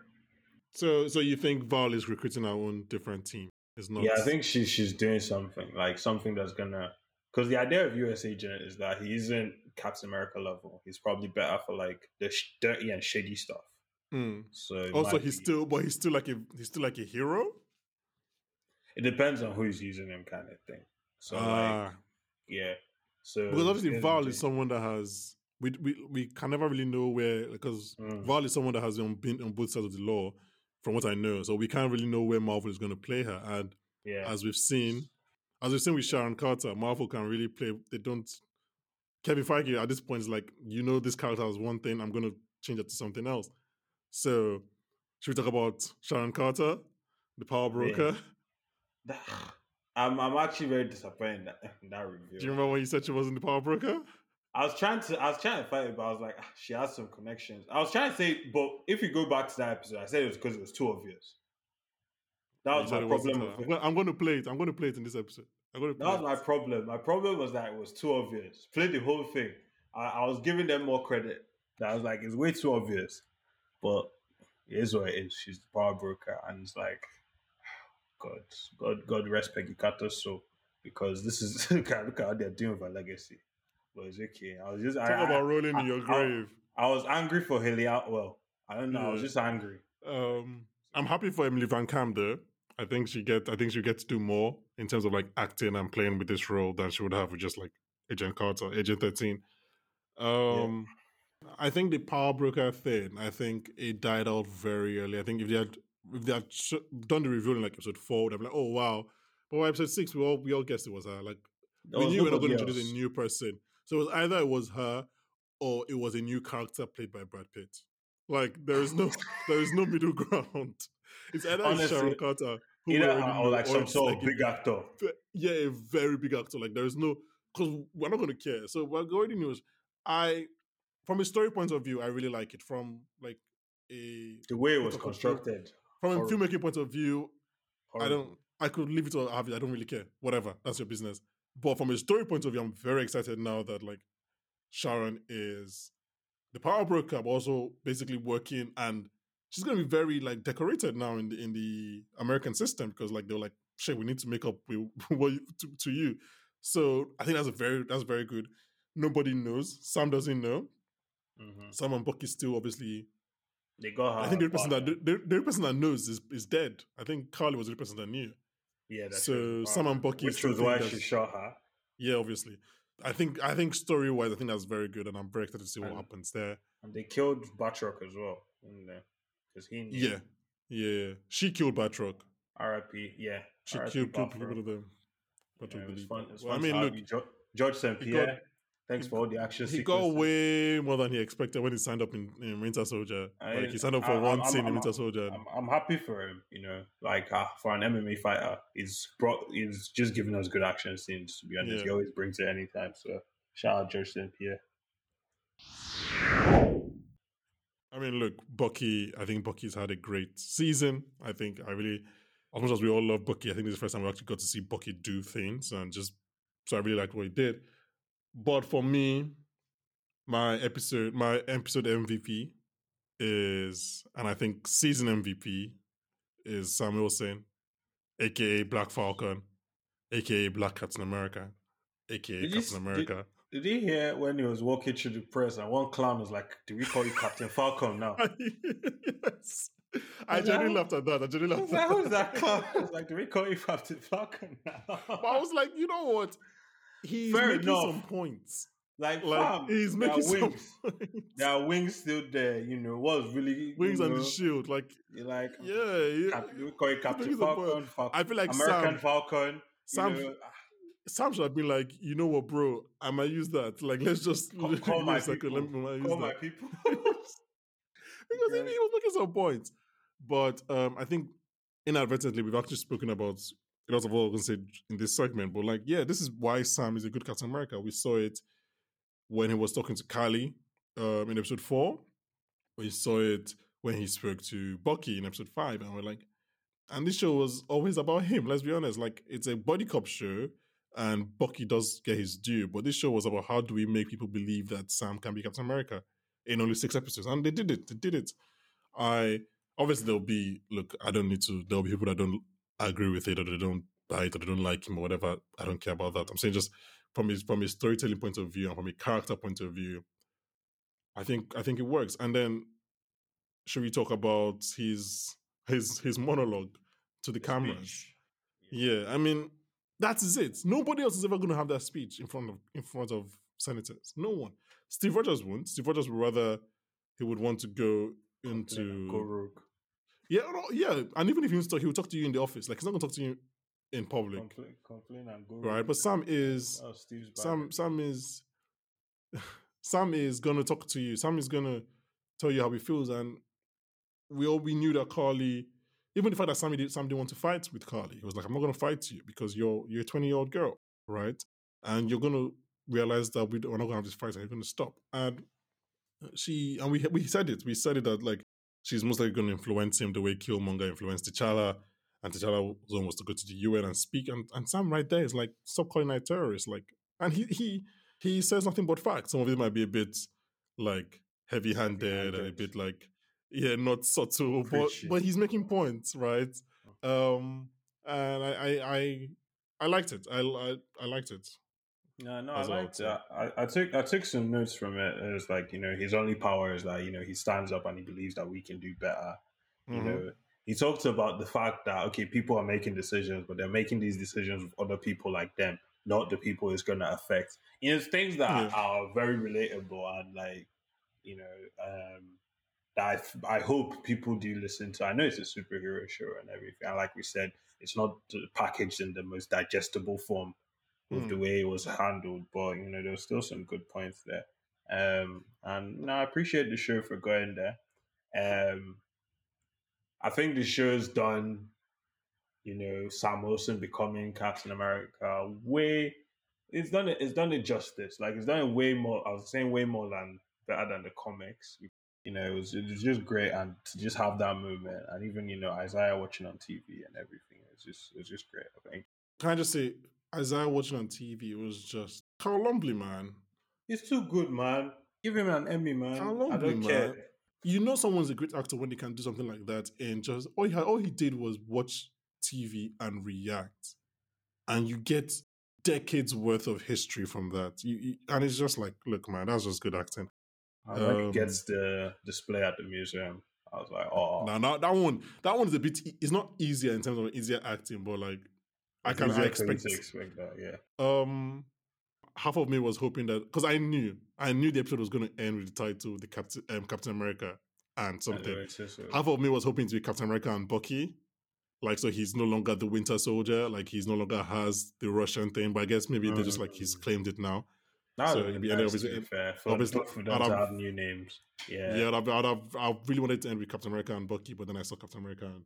So, so you think Val is recruiting her own different team? Is not? Yeah, I think she's she's doing something like something that's gonna. Because the idea of US Agent is that he isn't Captain America level. He's probably better for like the sh- dirty and shady stuff. Mm. So also he's be... still, but he's still like a he's still like a hero. It depends on who's using him, kind of thing. So like, ah. yeah. So because obviously Val is someone that has we we we can never really know where because mm. Val is someone that has been on both sides of the law, from what I know. So we can't really know where Marvel is going to play her. And yeah. as we've seen, as we've seen with Sharon Carter, Marvel can really play. They don't. Kevin Feige at this point is like, you know, this character has one thing. I'm going to change it to something else. So, should we talk about Sharon Carter, the power broker? Yeah. I'm I'm actually very disappointed in that, in that review. Do you remember when you said she wasn't the power broker? I was trying to I was trying to fight it, but I was like, ah, she has some connections. I was trying to say, but if you go back to that episode, I said it was because it was too obvious. That was my problem. I'm going to play it. I'm going to play it in this episode. I'm going to that was it. my problem. My problem was that it was too obvious. Play the whole thing. I, I was giving them more credit. I was like, it's way too obvious. But it is what it is. She's the power broker, and it's like God, God, God rest Peggy Carter's soul because this is look at how they're doing with her legacy. But it's okay. I was just talk I, about rolling I, in your grave. I, was angry for Hayley Atwell. I don't know. Yeah. I was just angry. Um, I'm happy for Emily Van Camp though. I think she get. I think she gets to do more in terms of like acting and playing with this role than she would have with just like Agent Carter, Agent Thirteen. Um, yeah. I think the power broker thing. I think it died out very early. I think if they had if they had done the review in like episode four, they'd be like, oh wow. But by episode six, we all we all guessed it was her. Like we knew we were not going to introduce a new person, so it was either it was her or it was a new character played by Brad Pitt. Like there is no there is no middle ground. It's either Honestly, Sharon Carter who either or like some sort like of big a, actor. Yeah, a very big actor. Like there is no because we're not going to care. So we're going to news. I, from a story point of view, I really like it. From like a the way it was constructed, from a filmmaking point of view, Horrible. I don't. I could leave it or have it. I don't really care. Whatever. That's your business. But from a story point of view, I'm very excited now that like Sharon is the power broker, but also basically working and she's gonna be very like decorated now in the in the American system because like they're like, shit, we need to make up with what to, to you. So I think that's a very that's very good. Nobody knows. Sam doesn't know. Mm-hmm. Sam and Bucky still obviously they got I think the person that the, the, person that knows is, is dead. I think Karli was the person that knew. Yeah, that's so Sam and Bucky, which was why she shot her. Yeah, obviously. I think I think story wise, I think that's very good, and I'm very excited to see what happens there. And they killed Batroc as well, because he. Knew. Yeah, yeah, she killed Batroc. R.I.P. Yeah, she killed, killed people of them. Batroc yeah, it was fun. It was well, fun I mean, look, Georges St. Pierre. Thanks for all the action. He sequences. got way more than he expected when he signed up in, in Winter Soldier. I, like he signed up for I, one I'm, scene I'm, in Winter Soldier. I'm, I'm, happy for him. You know, like uh, for an MMA fighter, he's brought. He's just giving us good action scenes. To be honest, yeah. he always brings it anytime. So shout out Georges St. Pierre. I mean, look, Bucky. I think Bucky's had a great season. I think I really, as much as we all love Bucky, I think this is the first time we actually got to see Bucky do things, and just so I really liked what he did. But for me, my episode, my episode MVP is, and I think season MVP is Sam Wilson, aka Black Falcon, aka Black Captain America, aka did Captain you, America. Did he hear when he was walking through the press and one clown was like, "Do we call you Captain Falcon now?" yes. I genuinely laughed at that. I genuinely laughed at Who's that clown? I was like, "Do we call you Captain Falcon now?" But I was like, you know what? He's Fair making enough. some points. Like, Like fam, he's making some wings. points. There are wings still there. You know what's really Wings and know, the shield. Like, You're like, yeah, yeah. Cap- we call it Captain Falcon? Falcon I feel like American Sam, Falcon. Sam, know, Sam should have been like, you know what, bro? I might use that. Like, let's just Call- call my second. Let me, people. Use call that. my people. because he, he was making some points. But um, I think inadvertently we've actually spoken about a lot of what we're going to say in this segment. But like, yeah, this is why Sam is a good Captain America. We saw it when he was talking to Karli um, in episode four. We saw it when he spoke to Bucky in episode five, and we're like, and this show was always about him. Let's be honest. Like, it's a body cop show, and Bucky does get his due. But this show was about how do we make people believe that Sam can be Captain America in only six episodes, and they did it. They did it. I obviously there'll be look. I don't need to. There'll be people that don't agree with it, or they don't buy it, or they don't like him, or whatever. I don't care about that. I'm saying just from his from his storytelling point of view and from a character point of view, I think I think it works. And then should we talk about his his his monologue to the cameras? Speech. Yeah, I mean that is it. Nobody else is ever going to have that speech in front of in front of senators. No one. Steve Rogers won't. Steve Rogers would rather he would want to go into and go rogue. Yeah, yeah, and even if he to, he will talk to you in the office. Like he's not going to talk to you in public, Complain, complain and go right? But Sam is Oh, Sam. Sam is Sam is going to talk to you. Sam is going to tell you how he feels, and we all we knew that Karli, even the fact that Sammy did, Sam didn't want to fight with Karli, he was like, "I'm not going to fight you because you're you're a 20 year old girl, right? And you're going to realize that we we're not going to have this fight, and you're going to stop." And she and we we said it. We said it that like she's most likely going to influence him the way Killmonger influenced T'Challa, and T'Challa was almost to go to the UN and speak. And and Sam right there is like, "Stop calling her a terrorist!" Like, and he he he says nothing but facts. Some of it might be a bit like heavy handed and a bit like yeah, not subtle, but but he's making points, right? Um, and I I I, I liked it. I, I I liked it. No, no, I That's I'd liked say. it. I, I took I took some notes from it. It was like you know his only power is that you know he stands up and he believes that we can do better. You Mhm. know, he talked about the fact that okay, people are making decisions, but they're making these decisions with other people like them, not the people it's going to affect. You know, things that Yeah. are very relatable and like you know um, that I, I hope people do listen to. I know it's a superhero show and everything, and like we said, it's not packaged in the most digestible form with Mm. the way it was handled, but you know, there was still some good points there. Um, and no, I appreciate the show for going there. Um, I think the show's done, you know, Sam Wilson becoming Captain America way. It's done it. It's done it justice. Like it's done it way more. I was saying way more than better than the comics. You know, it was it was just great, and to just have that movement, and even you know Isaiah watching on TV and everything, it's just it's just great. I think Can I just say, Isaiah watching on TV it was just Carl Lumbly, man. He's too good, man. Give him an Emmy, man. How I don't man? care. You know someone's a great actor when they can do something like that and just all he had, all he did was watch TV and react, and you get decades worth of history from that. You, you- and it's just like, look, man, that's just good acting. He Um, gets the display at the museum, I was like, oh, Now, now that one, that one is a bit. It's not easier in terms of easier acting, but like I can I easier for me expect. expect that. Yeah, Um, half of me was hoping that because I knew I knew the episode was going to end with the title, the Captain um, Captain America and something. Anyway, so- so- half of me was hoping to be Captain America and Bucky. Like so he's no longer the Winter Soldier, like he's no longer has the Russian thing, but I guess maybe they just like he's Mm. claimed it now. that so would it'd be- nice, obviously- be fair. For, obviously- for them to have- have new names. Yeah, Yeah, I'd, I'd, have, I really wanted to end with Captain America and Bucky, but then I saw Captain America and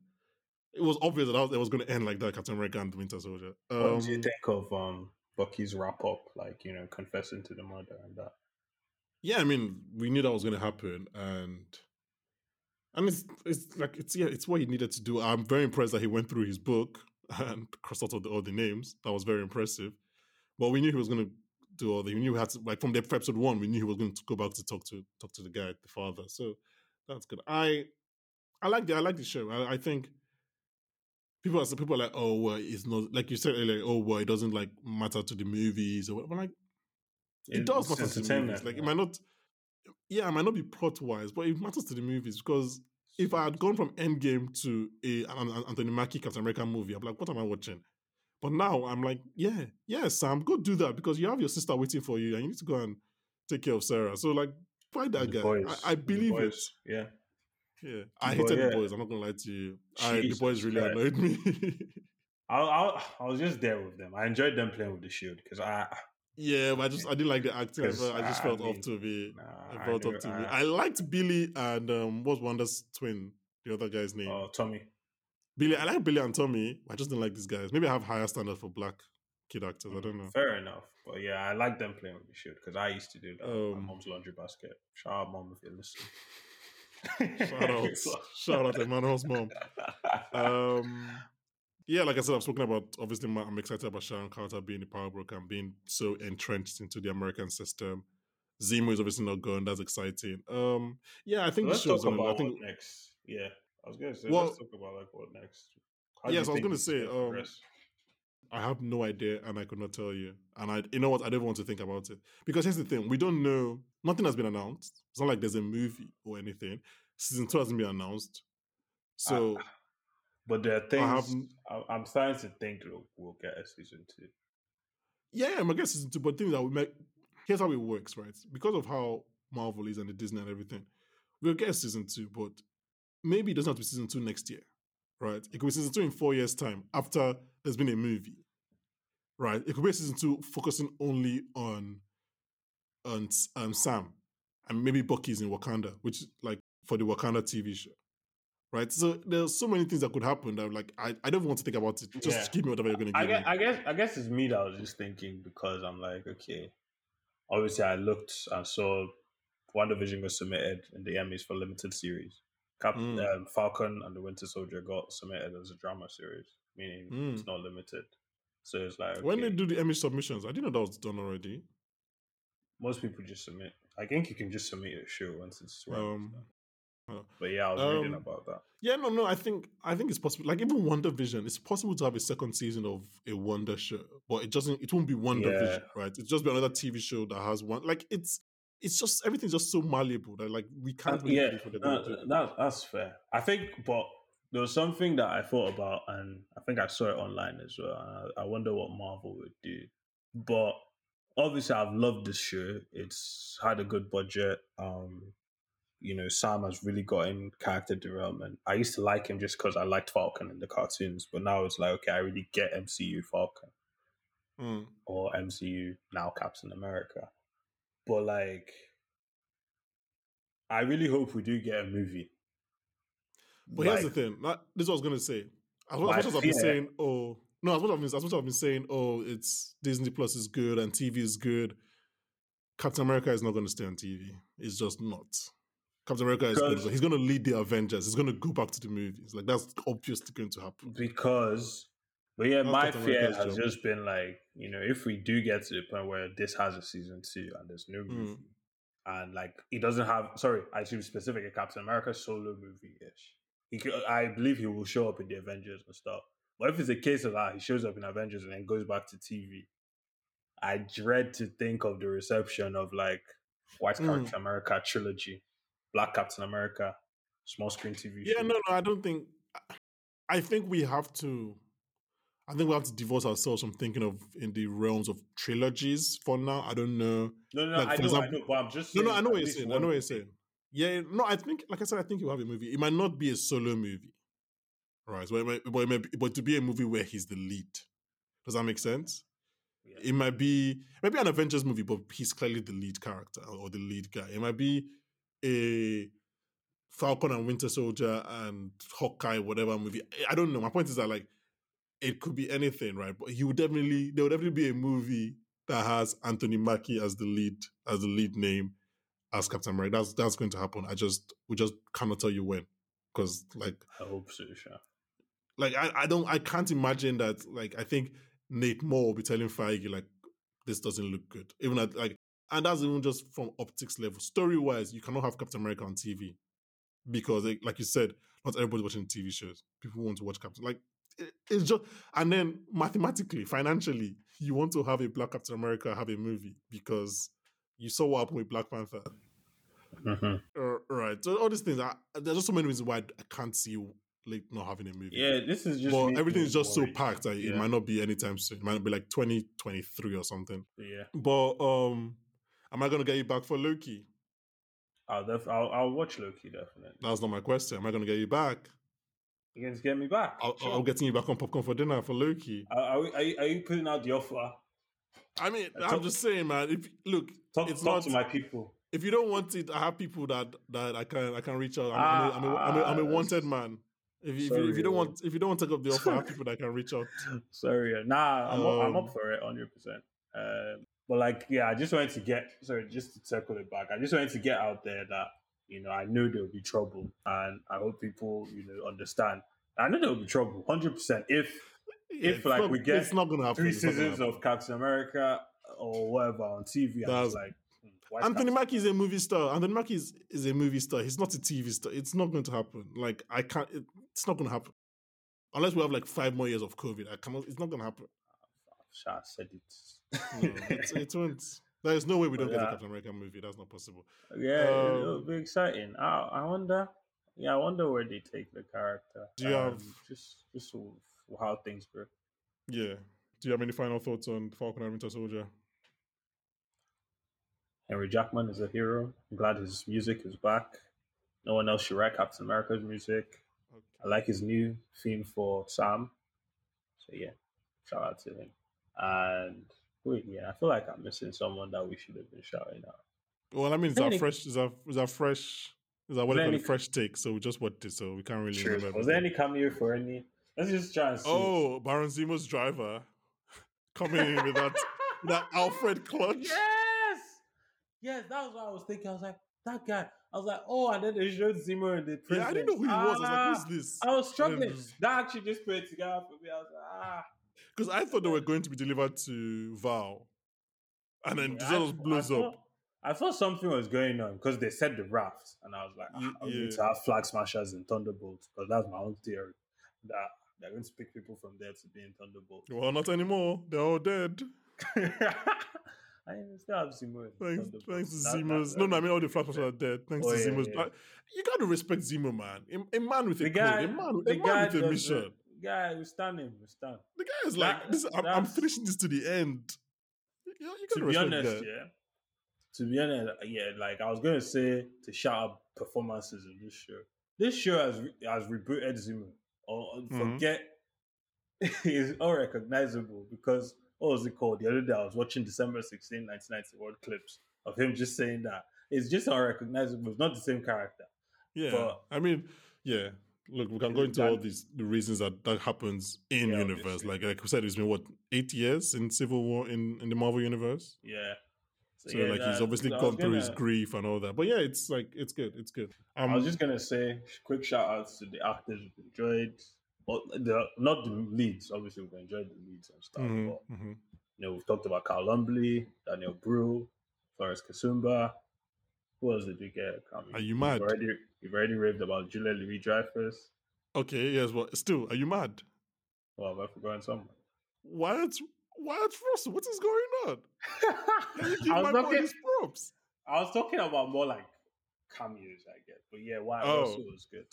it was obvious that it was going to end like that, Captain America and the Winter Soldier. Um, what do you think of um, Bucky's wrap up? Like you know, confessing to the murder and that. yeah, I mean, we knew that was going to happen, and and it's it's like it's yeah, it's what he needed to do. I'm very impressed that he went through his book and crossed out all the, all the names. That was very impressive. But we knew he was going to do all the. We knew he had to like from the episode one. We knew he was going to go back to talk to talk to the guy, the father. So that's good. I I like the I like the show. I, I think people are people are like, oh well, it's not like you said earlier. Oh well, it doesn't like matter to the movies or whatever. Like it, does matter to the movies. Like it might not, yeah, it might not be plot wise, but it matters to the movies because if I had gone from Endgame to a an, an Anthony Mackie Captain America movie, I'm like, what am I watching? But now I'm like, yeah, yeah, Sam, go do that because you have your sister waiting for you and you need to go and take care of Sarah. So like, find that guy. I, I, believe it. Yeah. Yeah. I hated yeah. the boys. I'm not gonna lie to you. I, the boys really annoyed me. I, I, I was just there with them. I enjoyed them playing with the shield because I yeah, but I just I didn't like the acting. I, I just felt I mean, off to me. Nah, I felt off to me. I liked Billy and um, what's Wanda's twin? The other guy's name? Oh, Tommy. Billy. I like Billy and Tommy. I just didn't like these guys. Maybe I have higher standards for black kid actors. I don't know. Fair enough. But yeah, I like them playing with the shield because I used to do that. Um, my mom's laundry basket. Shout out, mom, if you're listening. shout out, shout out to Emmanuel's mom. Um, yeah, like I said, I've spoken about. Obviously, I'm excited about Sharon Carter being the power broker and being so entrenched into the American system. Zemo is obviously not going. That's exciting. Um, yeah, I think let's talk about I think, next. Yeah, I was gonna say well, let's talk about like what next. Yes, I was gonna say. Um, I have no idea, and I could not tell you. And I, you know what, I don't want to think about it because here's the thing: we don't know. Nothing has been announced. It's not like there's a movie or anything. Season two hasn't been announced. So. Uh, but there are things I'm starting to think we'll, we'll get a season two. Yeah, I'm gonna season two, but things that we make here's how it works, right? Because of how Marvel is and the Disney and everything, we'll get a season two, but maybe it doesn't have to be season two next year, right? It could be season two in four years' time after there's been a movie, right? It could be season two focusing only on on um, Sam and maybe Bucky's in Wakanda, which is like for the Wakanda TV show right? So there's so many things that could happen that like I, I don't want to think about it. Just yeah. give me whatever you're gonna give I guess, me. I guess I guess it's me that I was just thinking because I'm like, okay. Obviously I looked and saw WandaVision was submitted in the Emmys for limited series. Cap- mm. um, Falcon and the Winter Soldier got submitted as a drama series, meaning mm. it's not limited. So it's like okay. when they do the Emmy submissions, I didn't know that was done already. Most people just submit. I think you can just submit a show once it's um, but yeah, I was um, reading about that. Yeah, no, no. I think I think it's possible. Like even WandaVision, it's possible to have a second season of a Wanda show, but it doesn't. It won't be Wanda yeah. Vision, right? It's just be another TV show that has one. Like it's it's just everything's just so malleable that like we can't. Really yeah, that, that, that's fair. I think, but there was something that I thought about, and I think I saw it online as well. I, I wonder what Marvel would do, but obviously I've loved this show. It's had a good budget. Um, you know, Sam has really gotten character development. I used to like him just because I liked Falcon in the cartoons, but now it's like, okay, I really get MCU Falcon mm. or MCU now Captain America. But like, I really hope we do get a movie. But like, here's the thing. Like, this is what I was gonna say. As much as I've been saying, oh no, as much as I've been, I've been saying, oh, it's Disney Plus is good and TV is good. Captain America is not going to stay on TV. It's just not. Captain America is good. He's going to lead the Avengers. He's going to go back to the movies. Like that's obviously going to happen. Because, but yeah, my fear has job. just been like, you know, if we do get to the point where this has a season two and there's no movie, mm. and like he doesn't have, sorry, I should be specific, a Captain America solo movie ish. He, could, I believe he will show up in the Avengers and stuff. But if it's a case of that, he shows up in Avengers and then goes back to TV. I dread to think of the reception of like White mm. Captain America trilogy Black Captain America, small screen TV yeah, show. no, no, I don't think. I think we have to. I think we have to divorce ourselves from thinking of in the realms of trilogies for now. I don't know. No, no, like, I, know example, I know, but I'm just. No, no, I know what you're saying. I know what you're saying. Yeah, no, I think, like I said, I think you have a movie. It might not be a solo movie, right? But, it might, but, it might be, but to be a movie where he's the lead. Does that make sense? Yeah. It might be maybe an Avengers movie, but he's clearly the lead character or the lead guy. It might be a Falcon and Winter Soldier and Hawkeye, whatever movie. I don't know. My point is that like it could be anything, right? But he would definitely there would definitely be a movie that has Anthony Mackie as the lead as the lead name as Captain America. That's that's going to happen. I just we just cannot tell you when because like I hope so, sure. Like I, I don't I can't imagine that like I think Nate Moore will be telling Feige like this doesn't look good. Even at like and that's even just from optics level. Story wise, you cannot have Captain America on TV because, like you said, not everybody's watching TV shows. People want to watch Captain. Like it's just, and then mathematically, financially, you want to have a Black Captain America have a movie because You saw what happened with Black Panther. Mhm. Uh, right. So all these things, I, there's just so many reasons why I can't see like not having a movie. Yeah, this is just. but everything is just so packed that it might not be anytime soon. It might be like 2023 or something. Yeah, But um, am I gonna get you back for Loki? I'll, def- I'll I'll watch Loki definitely. That's not my question. Am I gonna get you back? You can get me back. I'll, Sure. I'm getting you back on popcorn for dinner for Loki. Are, are, are, you, are you putting out the offer? I mean, Uh, I'm just saying, man. If look, Talk, it's talk not. to my people. if you don't want it, I have people that that I can I can reach out. I'm, I'm, a, I'm, a, I'm, a, I'm a Ah, wanted man. If you, if, you, if you don't want if you don't want to take up the offer, I have people that can reach out. Sorry, nah, I'm, up, I'm Um, up for it, hundred percent. Um, but like, yeah, I just wanted to get sorry, just to circle it back. I just wanted to get out there that you know I know there will be trouble, and I hope people you know understand. I know there will be trouble, hundred percent. If Yeah, If, like, not- we get it's not gonna happen. three it's not gonna seasons of Captain America or whatever on TV, I was like, hmm, Anthony Mackie is a movie star. Anthony Mackie is, is a movie star. He's not a TV star. It's not going to happen. Like I can't. It, it's not going to happen unless we have like five more years of COVID. I cannot. It's not going to happen. Sha said it. No, it, it won't. There is no way we don't get a Captain America movie. That's not possible. yeah, Um, it'll be exciting. I, I wonder. Yeah, I wonder where they take the character. Um, Do you have- just just how things go? Yeah. Do you have any final thoughts on Falcon and Winter Soldier? Henry Jackman is a hero. I'm glad his music is back. No one else should write Captain America's music. I like his new theme for Sam. So yeah, shout out to him. And wait, yeah, I feel like I'm missing someone that we should have been shouting out. Well, I mean, it's our Any- fresh. Is our is our fresh. Is our what Was do call any- Fresh take. So we just watched it, so we can't really True. remember. Was there any cameo for any? Let's just try and see. Oh, Baron Zemo's driver coming in with that that Alfred clutch. Yes, yes, that was what I was thinking. I was like, that guy. I was like, oh, and then they showed Zemo in the prison. Yeah, I didn't know who he was. I was like, Ah, who's this? I was struggling. And- That actually just put it together for me. I was like, ah. Because I thought they were going to be delivered to Val, and then Yeah, the I- just blows I up. I thought something was going on because they said the raft, and I was like, ah, I need yeah. to have flag smashers and Thunderbolts because that's my own theory that they're going to pick people from there to be in Thunderbolt. Well, not anymore. They're all dead. I still have Zemo. in Thanks, thanks to Zemo's. No, no, I mean all the flash are dead. Thanks Oh, to yeah, Zemo's. yeah. You got to respect Zemo, man. A, a man with a The code, guy, a man, the a guy man with a mission. Guy, we stand him. We stand. The guy is That- like, this, I'm, I'm finishing this to the end. You, you To be honest, that. yeah. To be honest, yeah. Like I was going to say to shout out performances in this show. This show has has rebooted Zemo. Or Mhm. forget, he's unrecognizable because what was it called? The other day I was watching December 16, 1991 clips of him just saying that. It's just unrecognizable. It's not the same character. Yeah, But- I mean, yeah. Look, we can go into That- all these the reasons that that happens in Yeah, universe. obviously. Like, like we said, it's been what eight years in Civil War in in the Marvel universe. Yeah. So, yeah, like he's obviously gone through his grief and all that. But yeah, it's like it's good. It's good. Um, I was just gonna say quick shout outs to the actors we've enjoyed. Well, the not the leads, obviously we've enjoyed the leads and stuff. mhm, But mhm. you know, we've talked about Carl Lumbly, Daniel Brühl, Florence Kasumba. Who else did we get? Are you mad? already, you've already raved about Julia Louis Dreyfus. Okay, yes, but still, are you mad? Well, have I forgotten someone? Wyatt Wyatt Russell, what is going on? Can you give I, my was boy talking, props? I was talking about more like cameos, I guess. But yeah, Wyatt Oh. Russell was good.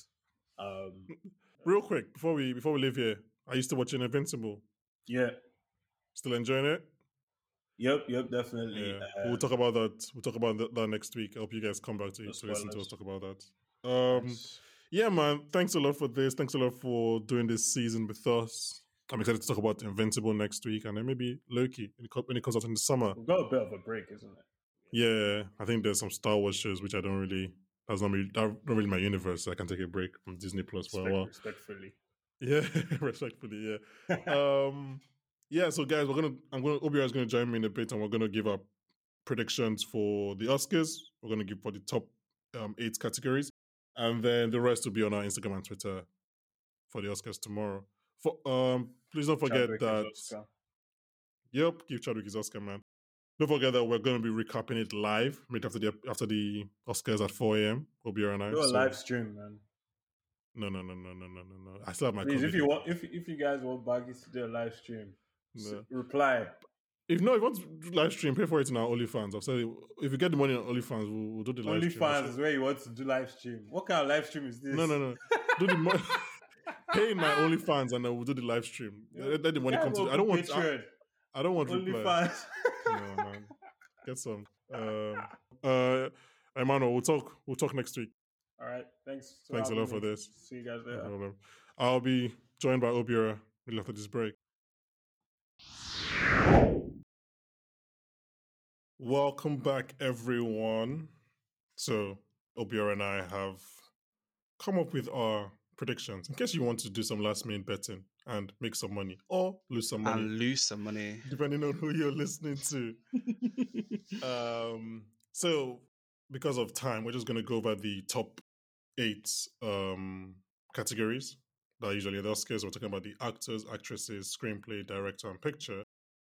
Um, Real quick, before we before we leave here, are you still watching Invincible? yeah, Still enjoying it? yep, yep, definitely. Yeah, Uh, we'll talk about that. We'll talk about that, that next week. I hope you guys come back to, to listen to us talk about that. Um, yes. yeah, man. Thanks a lot for this. Thanks a lot for doing this season with us. I'm excited to talk about Invincible next week, and then maybe Loki when it co- when it comes out in the summer. We've got a bit of a break, isn't it? Yeah, I think there's some Star Wars shows which I don't really. That's not really, that's not really my universe. So I can take a break from Disney Plus for a Respect- while. respectfully. Yeah, respectfully, yeah. um yeah so guys we're gonna i'm gonna obi is gonna join me in a bit and we're gonna give our predictions for the oscars we're gonna give for the top um eight categories and then the rest will be on our Instagram and Twitter for the Oscars tomorrow. For um, please don't forget Chadwick that. Yep, give Chadwick his Oscar, man. Don't forget that we're going to be recapping it live right after the after the Oscars at 4 a.m. We'll be around. Do a so. live stream, man. No, no, no, no, no, no, no, no. I still have my. Please, if you want, if if you guys want Baggy to do a live stream, no. reply. If no, if you want to live stream, pay for it in our OnlyFans. I've said it. if you get the money on OnlyFans, we'll, we'll do the live Only stream. fans is where you want to do live stream. What kind of live stream is this? No, no, no. Do the money. pay in my OnlyFans and then we'll do the live stream. Let, let the money Yeah, come to. well, I don't want. I. I don't want Only fans. No, man. Get some. Um, uh, Emmanuel, we'll talk. We'll talk next week. All right. Thanks. Thanks a lot for this. See you guys No later. problem. I'll be joined by Obiora middle after this break. Welcome back, everyone. So, Obiora and I have come up with our predictions in case you want to do some last minute betting and make some money or lose some money, and lose some money. depending on who you're listening to. Um, so because of time, we're just going to go over the top eight um, categories that are usually the Oscars. We're talking about the actors, actresses, screenplay, director, and picture.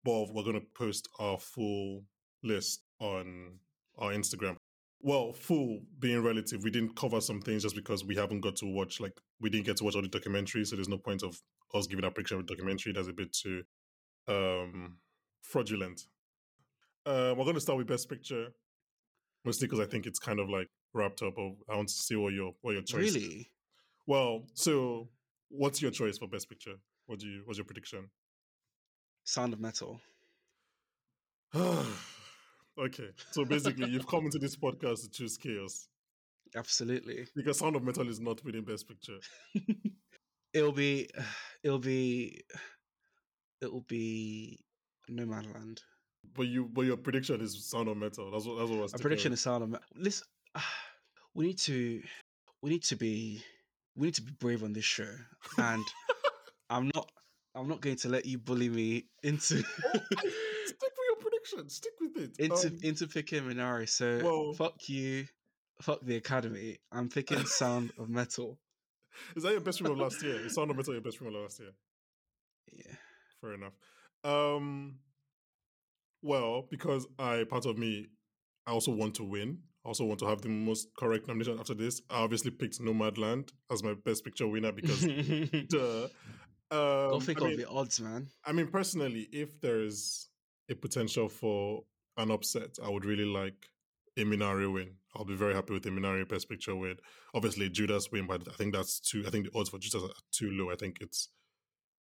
But we're going to post our full list on our Instagram. Well, full being relative, we didn't cover some things just because we haven't got to watch, like, we didn't get to watch all the documentaries. So there's no point of us giving our prediction of the documentary. That's a bit too um, fraudulent. Uh, we're going to start with Best Picture, mostly because I think it's kind of like wrapped up. Or I want to see what your what your choice. Is. really? Well, so what's your choice for Best Picture? What do you? What's your prediction? Sound of Metal. okay, so basically, you've come into this podcast to choose chaos Absolutely. because Sound of Metal is not winning Best Picture. it'll be. It'll be. It'll be Nomadland. But you, but your prediction is Sound of Metal. That's what. That's what I was. A prediction is Sound of Metal. Listen, we need to. We need to be. We need to be brave on this show, and I'm not. I'm not going to let you bully me into oh, Stick with. Stick with it. into Um, into picking Minari. So well- fuck you, fuck the Academy. I'm picking Sound of Metal. is that your best film of last year? Is Sound of Metal your best film of last year? Yeah. Fair enough. Um, well, because I part of me, I also want to win. I also want to have the most correct nomination after this. I obviously picked Nomadland as my best picture winner because duh. Um, Go think I mean, of the odds, man. I mean, personally, if there's a potential for an upset, I would really like a Minari win. I'll be very happy with a Minari Best Picture win. Obviously, Judas win, but I think that's too. I think the odds for Judas are too low. I think it's,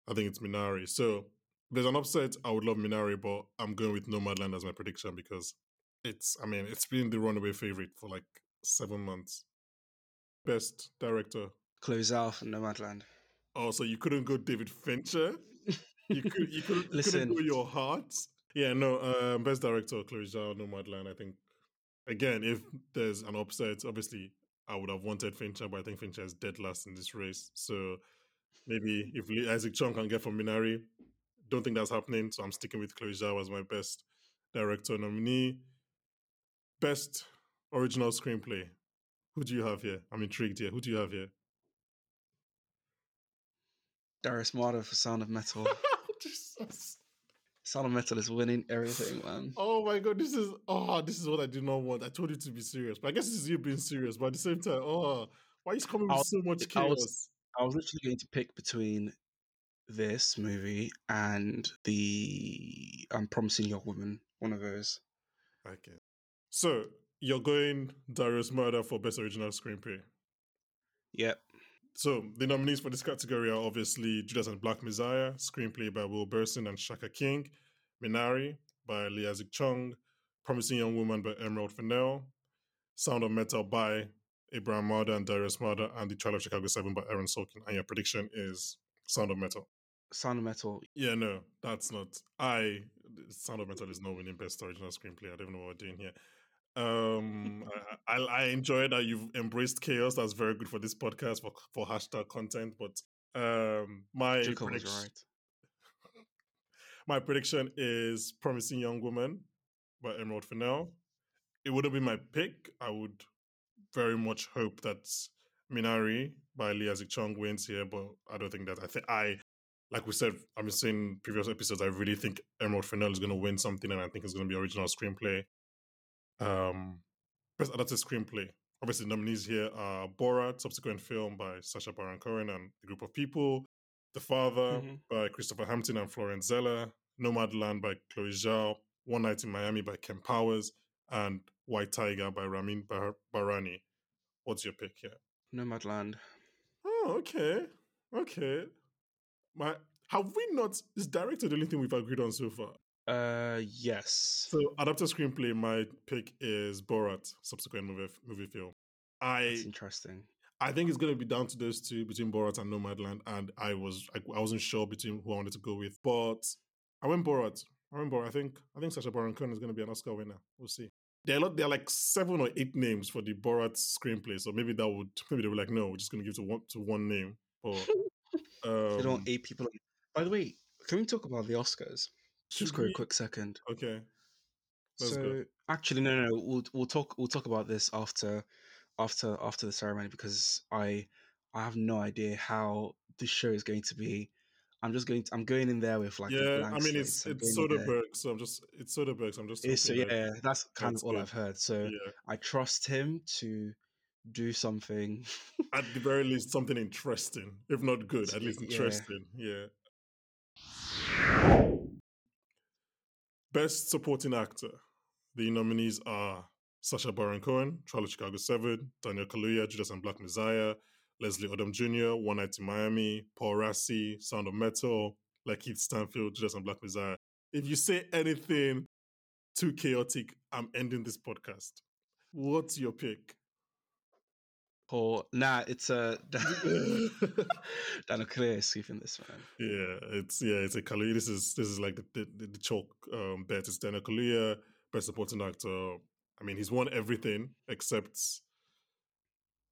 I think it's Minari. So if there's an upset. I would love Minari, but I'm going with Nomadland as my prediction because it's. I mean, it's been the runaway favorite for like seven months. Best director. Close out Nomadland. Oh, so you couldn't go David Fincher? You could you could Listen. couldn't go your heart. Yeah, no. Um, best director, Chloe Zhao, Nomadland. I think again, if there's an upset, obviously I would have wanted Fincher, but I think Fincher is dead last in this race. So maybe if Isaac Chung can get from Minari, don't think that's happening. So I'm sticking with Chloe Zhao as my best director nominee. Best original screenplay. Who do you have here? I'm intrigued here. Who do you have here? Darius Marder for Sound of Metal. Jesus. Sound of Metal is winning everything, man. Oh my god, this is oh, this is what I did not want. I told you to be serious, but I guess this is you being serious. But at the same time, oh, why is coming with was- so much I was- I was literally going to pick between this movie and the I'm Promising Young Woman, one of those. Okay, so you're going Darius Marder for best original screenplay. Yep. So the nominees for this category are obviously Judas and Black Messiah, screenplay by Will Berson and Shaka King, Minari by Lee Isaac Chung, Promising Young Woman by Emerald Fennell, Sound of Metal by Abraham Marder and Darius Marder, and The Trial of Chicago 7 by Aaron Sorkin. And your prediction is Sound of Metal. Sound of Metal. Yeah, no, that's not. I Sound of Metal is not winning best original screenplay. I don't know what we're doing here. Um, I, I, enjoy that you've embraced chaos. That's very good for this podcast for for hashtag content. But um, my Jacob prediction, right. my prediction is Promising Young Woman by Emerald Fennell. It wouldn't be my pick. I would very much hope that Minari by Lee Isaac Chung wins here, but I don't think that. I think I, like we said, I've been saying previous episodes, I really think Emerald Fennell is going to win something, and I think it's going to be original screenplay. Um, best adapted screenplay. Obviously, nominees here are Borat, subsequent film by Sacha Baron Cohen and a group of people. The Father Mhm. by Christopher Hampton and Florian Zeller. Nomadland by Chloe Zhao, One Night in Miami by Kemp Powers, and White Tiger by Ramin Bar- Bahrani. What's your pick here? Nomadland. Oh, okay. Okay. My have we not is directed the only thing we've agreed on so far? Uh, yes. So adapted screenplay, my pick is Borat, subsequent movie movie film. I That's interesting. I think it's gonna be down to those two between Borat and Nomadland, and I was I, I wasn't sure between who I wanted to go with, but I went Borat. I went Borat. I think I think Sacha Baron Cohen is gonna be an Oscar winner. We'll see. There are, lot, there are like seven or eight names for the Borat screenplay, so maybe that would maybe they were like, no, we're just gonna give it to one to one name. But um, they don't eight people. By the way, can we talk about the Oscars? Should Just for a quick second. Okay. Let's so go. actually, no, no, no. We'll we'll talk we'll talk about this after after after the ceremony because I I have no idea how this show is going to be. I'm just going. To, I'm going in there with like a yeah, I mean it's so it's going in there- Soderbergh, so I'm just it's Soderbergh, so I'm just hoping yeah, that- that's kind that's of all good. I've heard. So yeah. I trust him to do something. At the very least, something interesting, if not good, at least interesting. Yeah. Best supporting actor. The nominees are Sacha Baron Cohen, Trial of Chicago 7, Daniel Kaluuya, Judas and Black Messiah, Leslie Odom Jr., One Night in Miami, Paul Raci, Sound of Metal, LaKeith Stanfield, Judas and Black Messiah. If you say anything too chaotic, I'm ending this podcast. What's your pick? Or nah, it's a Daniel Kaluuya is sweeping this man. Yeah, it's yeah, it's a Kaluuya. This is this is like the the, the chalk um, bet. It's Daniel Kaluuya, best supporting actor. I mean, he's won everything except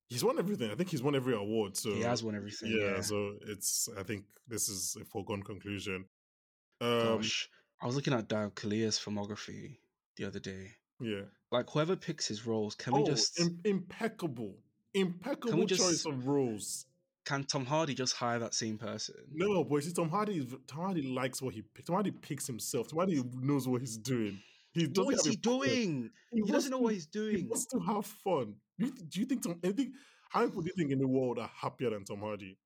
he's won everything. I think he's won every award. So he has won everything. yeah, Yeah. so it's I think this is a foregone conclusion. Um, Gosh, I was looking at Daniel Kaluuya's filmography the other day. yeah. Like whoever picks his roles, can oh, we just im- impeccable, impeccable choice just- of roles. can Tom Hardy just hire that same person? No, but you see, Tom Hardy, Tom Hardy likes what he picks. Tom Hardy picks himself. Tom Hardy knows what he's doing. He doesn't What is he doing? He, wants doesn't know to- what he's doing. He wants to have fun. Do you, do you think Tom? I think how many people do you think in the world are happier than Tom Hardy?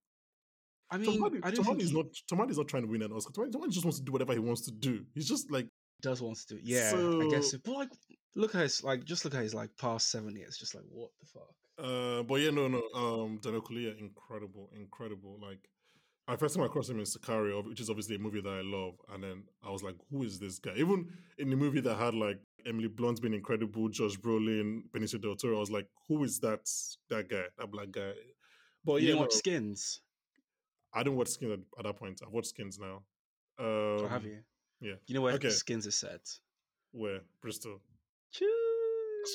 I Tom mean, Hardy, I Tom Hardy is he not. Tom Hardy's not trying to win an Oscar. Tom Hardy, Tom Hardy just wants to do whatever he wants to do. He's just like does want to do it. Yeah, I guess. So- So, but like, look at his like, just look at his like past seven years. Just like, what the fuck? Uh, but yeah, no, no. Um, Daniel Kaluuya, incredible, incredible. Like, I first time I crossed him in Sicario, which is obviously a movie that I love, and then I was like, "Who is this guy?" Even in the movie that had like Emily Blunt being incredible, Josh Brolin, Benicio del Toro, I was like, "Who is that? That guy? That black guy?" But you yeah, didn't no, watch Skins, I didn't watch Skins at, at that point. I've watched Skins now. Um, or have you? yeah. You know where Okay. Skins is set? Where Bristol? Choose.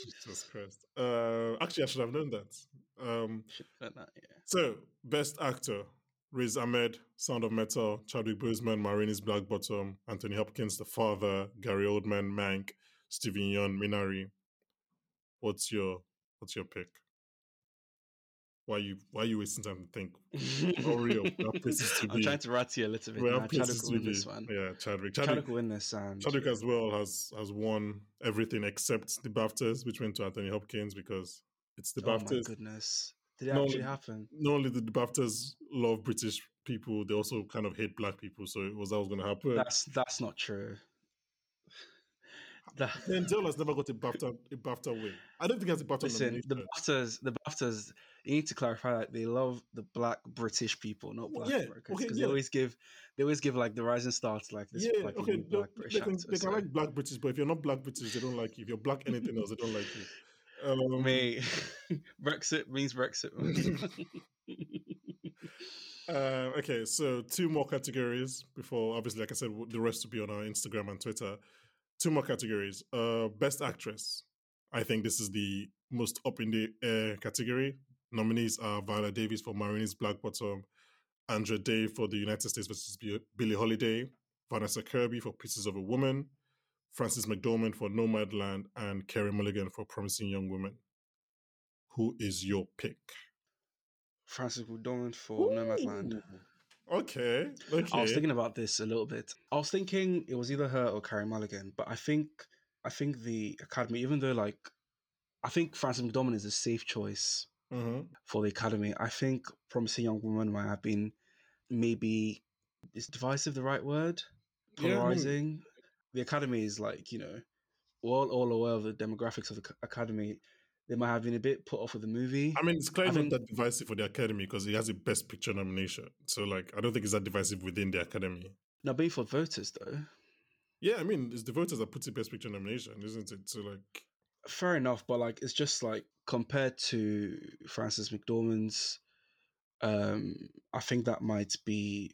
Jesus Christ. Uh, actually, I should have known that. Um, Should have done that, yeah. So, best actor: Riz Ahmed, Sound of Metal, Chadwick Boseman, Ma Rainey's Black Bottom, Anthony Hopkins, The Father, Gary Oldman, Mank, Steven Yeun, Minari. What's your What's your pick? Why you Why you wasting time to think? Hurry up, we have places to I'm trying to rat you a little bit. We have Chadwick places will to win be. this one. Yeah, Chadwick. Chadwick Chadwick. will win this, and Chadwick as well has has won everything except the BAFTAs, which went to Anthony Hopkins because it's the oh my goodness, did it No, actually happen? not only did the BAFTAs love British people, they also kind of hate black people. So it was that was going to happen. That's that's not true. Denzel has never got a BAFTA a BAFTA win. I don't think he has a BAFTA listen, the. BAFTAs, the BAFTAs, you need to clarify that they love the black British people, not black yeah, Americans, okay, because yeah. they always give they always give like the rising star to like this yeah, like okay. no, black they, can, they can so- like black British, but if you're not black British, they don't like you. If you're black anything else, they don't like you. Um, Mate, Brexit means Brexit. Uh, okay, so two more categories before, obviously, like I said, the rest will be on our Instagram and Twitter. Two more categories. Uh, best actress. I think this is the most up in the air category. Nominees are Viola Davis for Ma Rainey's Black Bottom, Andra Day for The United States versus Bi- Billie Holiday, Vanessa Kirby for Pieces of a Woman, Frances McDormand for Nomadland, and Carey Mulligan for Promising Young Woman. Who is your pick? Frances McDormand for Nomadland. Okay, okay. I was thinking about this a little bit. I was thinking it was either her or Carey Mulligan, but I think I think the Academy, even though like I think Frances McDormand is a safe choice Mhm. for the Academy. I think Promising Young Woman might have been maybe is divisive the right word? Yeah, I mean- polarizing. the academy is like you know, we're all, all aware of the demographics of the academy. They might have been a bit put off with the movie. I mean, it's clearly I not that divisive for the Academy because it has a Best Picture nomination. So, like, I don't think it's that divisive within the Academy. now, being for voters though, Yeah, I mean, it's the voters that put the Best Picture nomination, isn't it? So, like, fair enough. But like, it's just like compared to Frances McDormand's, um, I think that might be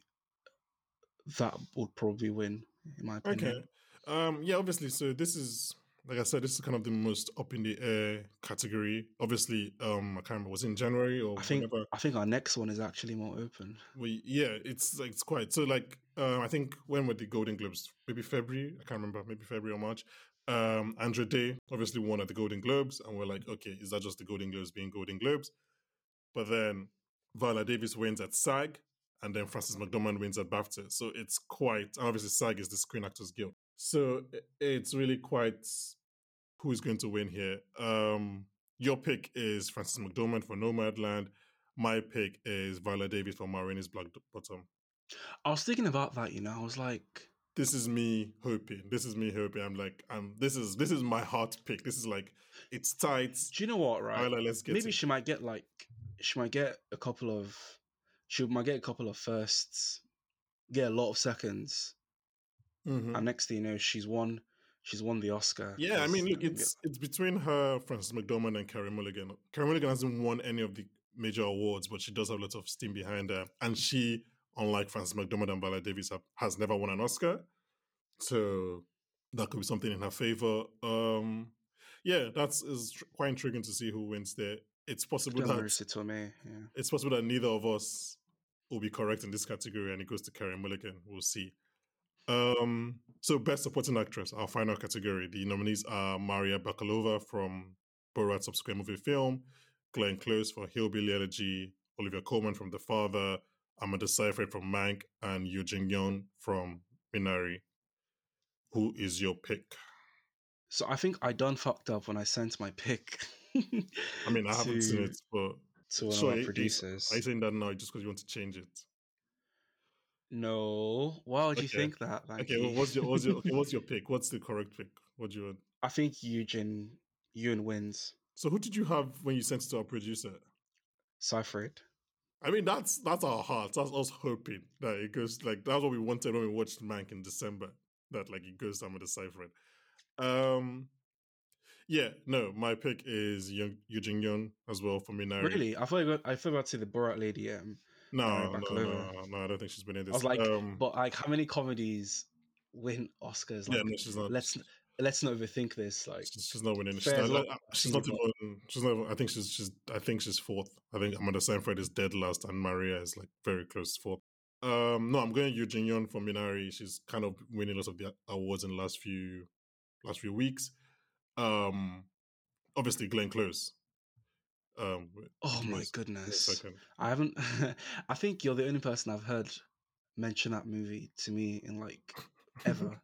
that would probably win in my opinion. okay. Um, yeah, obviously. So, this is, like I said, this is kind of the most up in the air category. Obviously, um, I can't remember, was it in January or I think whenever? I think our next one is actually more open. We, yeah, it's like, it's quite. So, like, um, I think when were the Golden Globes? Maybe February? I can't remember. Maybe February or March. Um, Andra Day obviously won at the Golden Globes, and we're like, okay, is that just the Golden Globes being Golden Globes? But then Viola Davis wins at SAG, and then Frances McDormand wins at BAFTA. So it's quite, obviously SAG is the Screen Actors Guild. So it's really quite who is going to win here. Um, your pick is Frances McDormand for Nomadland. My pick is Viola Davis for Ma Rainey's Black Bottom. I was thinking about that. You know, I was like, This is me hoping. This is me hoping. I'm like, I'm. This is this is my heart pick. This is like, it's tight. do you know what? Right? Viola, let's get maybe it. she might get like she might get a couple of she might get a couple of firsts, get a lot of seconds, Mhm. and next thing you know, she's won. She's won the Oscar. Yeah, I mean, look, it's it's between her, Frances McDormand, and Carey Mulligan. Carey Mulligan hasn't won any of the major awards, but she does have lots of steam behind her. And she, unlike Frances McDormand and Viola Davis, have, has never won an Oscar. So that could be something in her favor. Um, yeah, that's is quite intriguing to see who wins there. It's possible that Tomei, yeah. it's possible that neither of us will be correct in this category and it goes to Carey Mulligan. We'll see. Um, so best supporting actress, our final category. The nominees are Maria Bakalova from Borat's subsequent movie film, Glenn Close for Hillbilly Elegy, Olivia Colman from The Father, Amanda Seyfried from Mank, and Eugene Yeon from Minari. Who is your pick? So I think I done fucked up when I sent my pick. I mean, I haven't seen it, but to one Sure, of producers. are you saying that now just because you want to change it? No, why would you think that? Thank Okay, you. well, what's your what's your okay, what's your pick? What's the correct pick? What do you want? I think Eugene Ewan wins. So who did you have when you sent it to our producer? Seyfried. I mean, that's that's our heart. That's us hoping that it goes like that's what we wanted when we watched Mank in December. That like it goes down with the Seyfried. Um, yeah, no, my pick is Young, Eugene Young as well for me now. Really? I thought you got, I thought about to the Borat lady. Um, No, Mary no, no, Bakalova. no, I don't think she's been in this. I was like, um, but like, how many comedies win Oscars? Like, yeah, no, she's not. let's let's not overthink this. Like, she's, she's not winning. She's fair not, lot- uh, she's not it, even. She's not. even- I think she's. She's. I think she's fourth. I think Amanda Seyfried is dead last, and Maria is like very close fourth. Um, no, I'm going Eugene Yeon for Minari. She's kind of winning lots of the awards in the last few last few weeks. Um, obviously Glenn Close. Um, oh my a s- give me a goodness. I haven't. I think you're the only person I've heard mention that movie to me in like ever.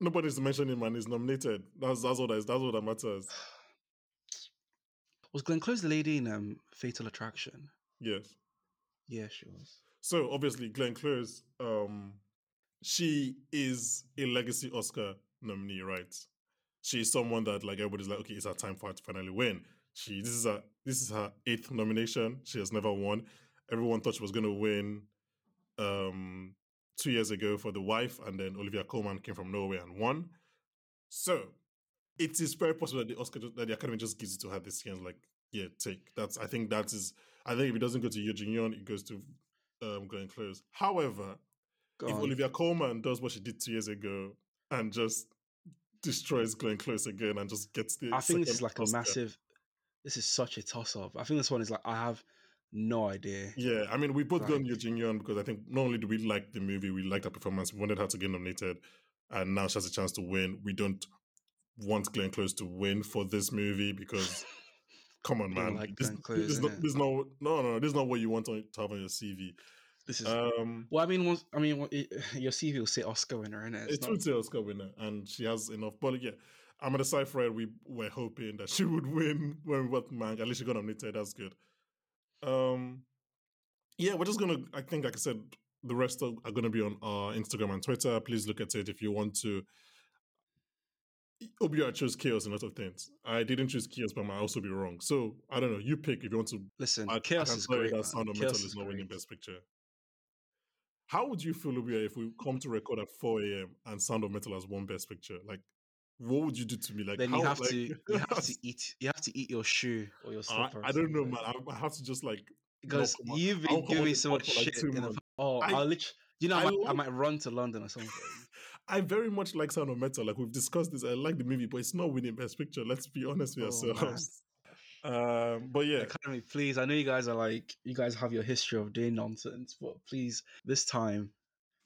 Nobody's mentioning man is nominated. That's that's what that is. That's what that matters. Was Glenn Close the lady in um, Fatal Attraction? Yes. Yeah, she was. So obviously, Glenn Close, um, she is a legacy Oscar nominee, right? She's someone that like everybody's like, okay, it's her time for her to finally win. She this is her this is her eighth nomination. She has never won. Everyone thought she was gonna win um two years ago for The Wife, and then Olivia Colman came from Norway and won. So it is very possible that the Oscar that the Academy just gives it to her this year and like, yeah, take. That's I think that is I think if it doesn't go to Eugene Yeon, it goes to um Glenn Close. However, Go if. Olivia Colman does what she did two years ago and just destroys Glenn Close again and just gets the I think this is like a massive. This is such a toss up. I think this one is like I have no idea. Yeah, I mean, we both Like- Eugene Yeon because I think not only do we like the movie, we like her performance. We wanted her to get nominated, and now she has a chance to win. We don't want Glenn Close to win for this movie because, come on, man, like this, Close, this, is not, this is not no no this is not what you want on, to have on your CV. This is. Um, well, I mean, once, I mean, it- your CV will say Oscar winner in it. It's not- would say Oscar winner, and she has enough. But yeah, Amanda Seyfried, we were hoping that she would win when we got Mank. At least she got nominated. That's good. Um, yeah, we're just gonna. I think, like I said, the rest are, are going to be on our Instagram and Twitter. Please look at it if you want to. Obi, I chose chaos and a lot of things. I didn't choose chaos, but I might also be wrong. So I don't know. You pick if you want to. Listen, I, chaos I is great. That. Sound of Metal is not winning. Best Picture. How would you feel, Obia, if we come to record at 4 a.m. and Sound of Metal has won Best Picture? Like, what would you do to me? Like, then how, you have like, to you have to eat you have to eat your shoe or your I, slipper. or I don't know, man. I, I have to just like Because knock 'em out. you've been giving so much like, shit in the oh I- I, will literally you know I, I might, I might run to London or something. I very much like Sound of Metal. Like we've discussed this. I like the movie, but it's not winning Best Picture. Let's be honest with Oh, ourselves. Um, but yeah, Academy, please. I know you guys are like you guys have your history of doing nonsense, but please this time,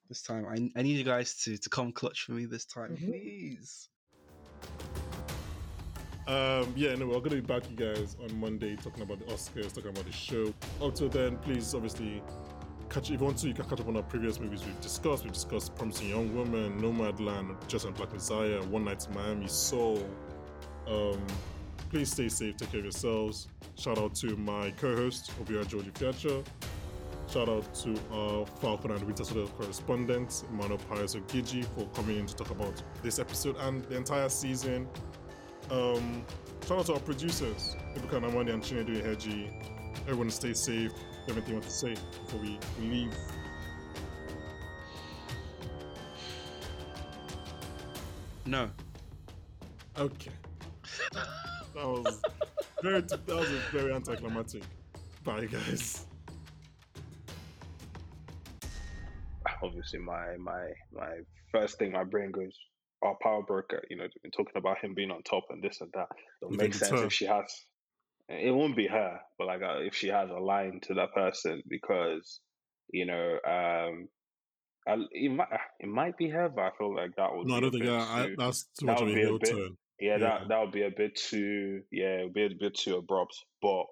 this time I I need you guys to to come clutch for me this time, Mhm. please. Um, yeah, no, we're going to be back, you guys, on Monday talking about the Oscars, talking about the show. Until then, please, obviously, catch if you want to, you can catch up on our previous movies we've discussed. We've discussed Promising Young Woman, Nomadland, Just and Black Messiah, One Night in Miami, Soul. Um, please stay safe, take care of yourselves. Shout out to my co-host, Obia Georgie Fiacha. Shout out to our Falcon and Winter Soldier correspondent, Mano Pius Ogiji, for coming in to talk about this episode and the entire season. Um, shout out to our producers, Ibuka Namani and Chinedu Eheji. Everyone stay safe. Everything you have anything you want to say before we we leave? No. Okay. that was very that was very anticlimactic. Bye guys. Obviously my my my first thing my brain goes our power broker you know been talking about him being on top and this and that it'll You make sense if she has it won't be her but like uh, if she has a line to that person because you know um I, it might it might be her but i feel like that would No, I don't think yeah, I, that's too that much of a would be a heel bit- turn. yeah, Yeah. that that would be a bit too yeah, it would be a bit too abrupt. But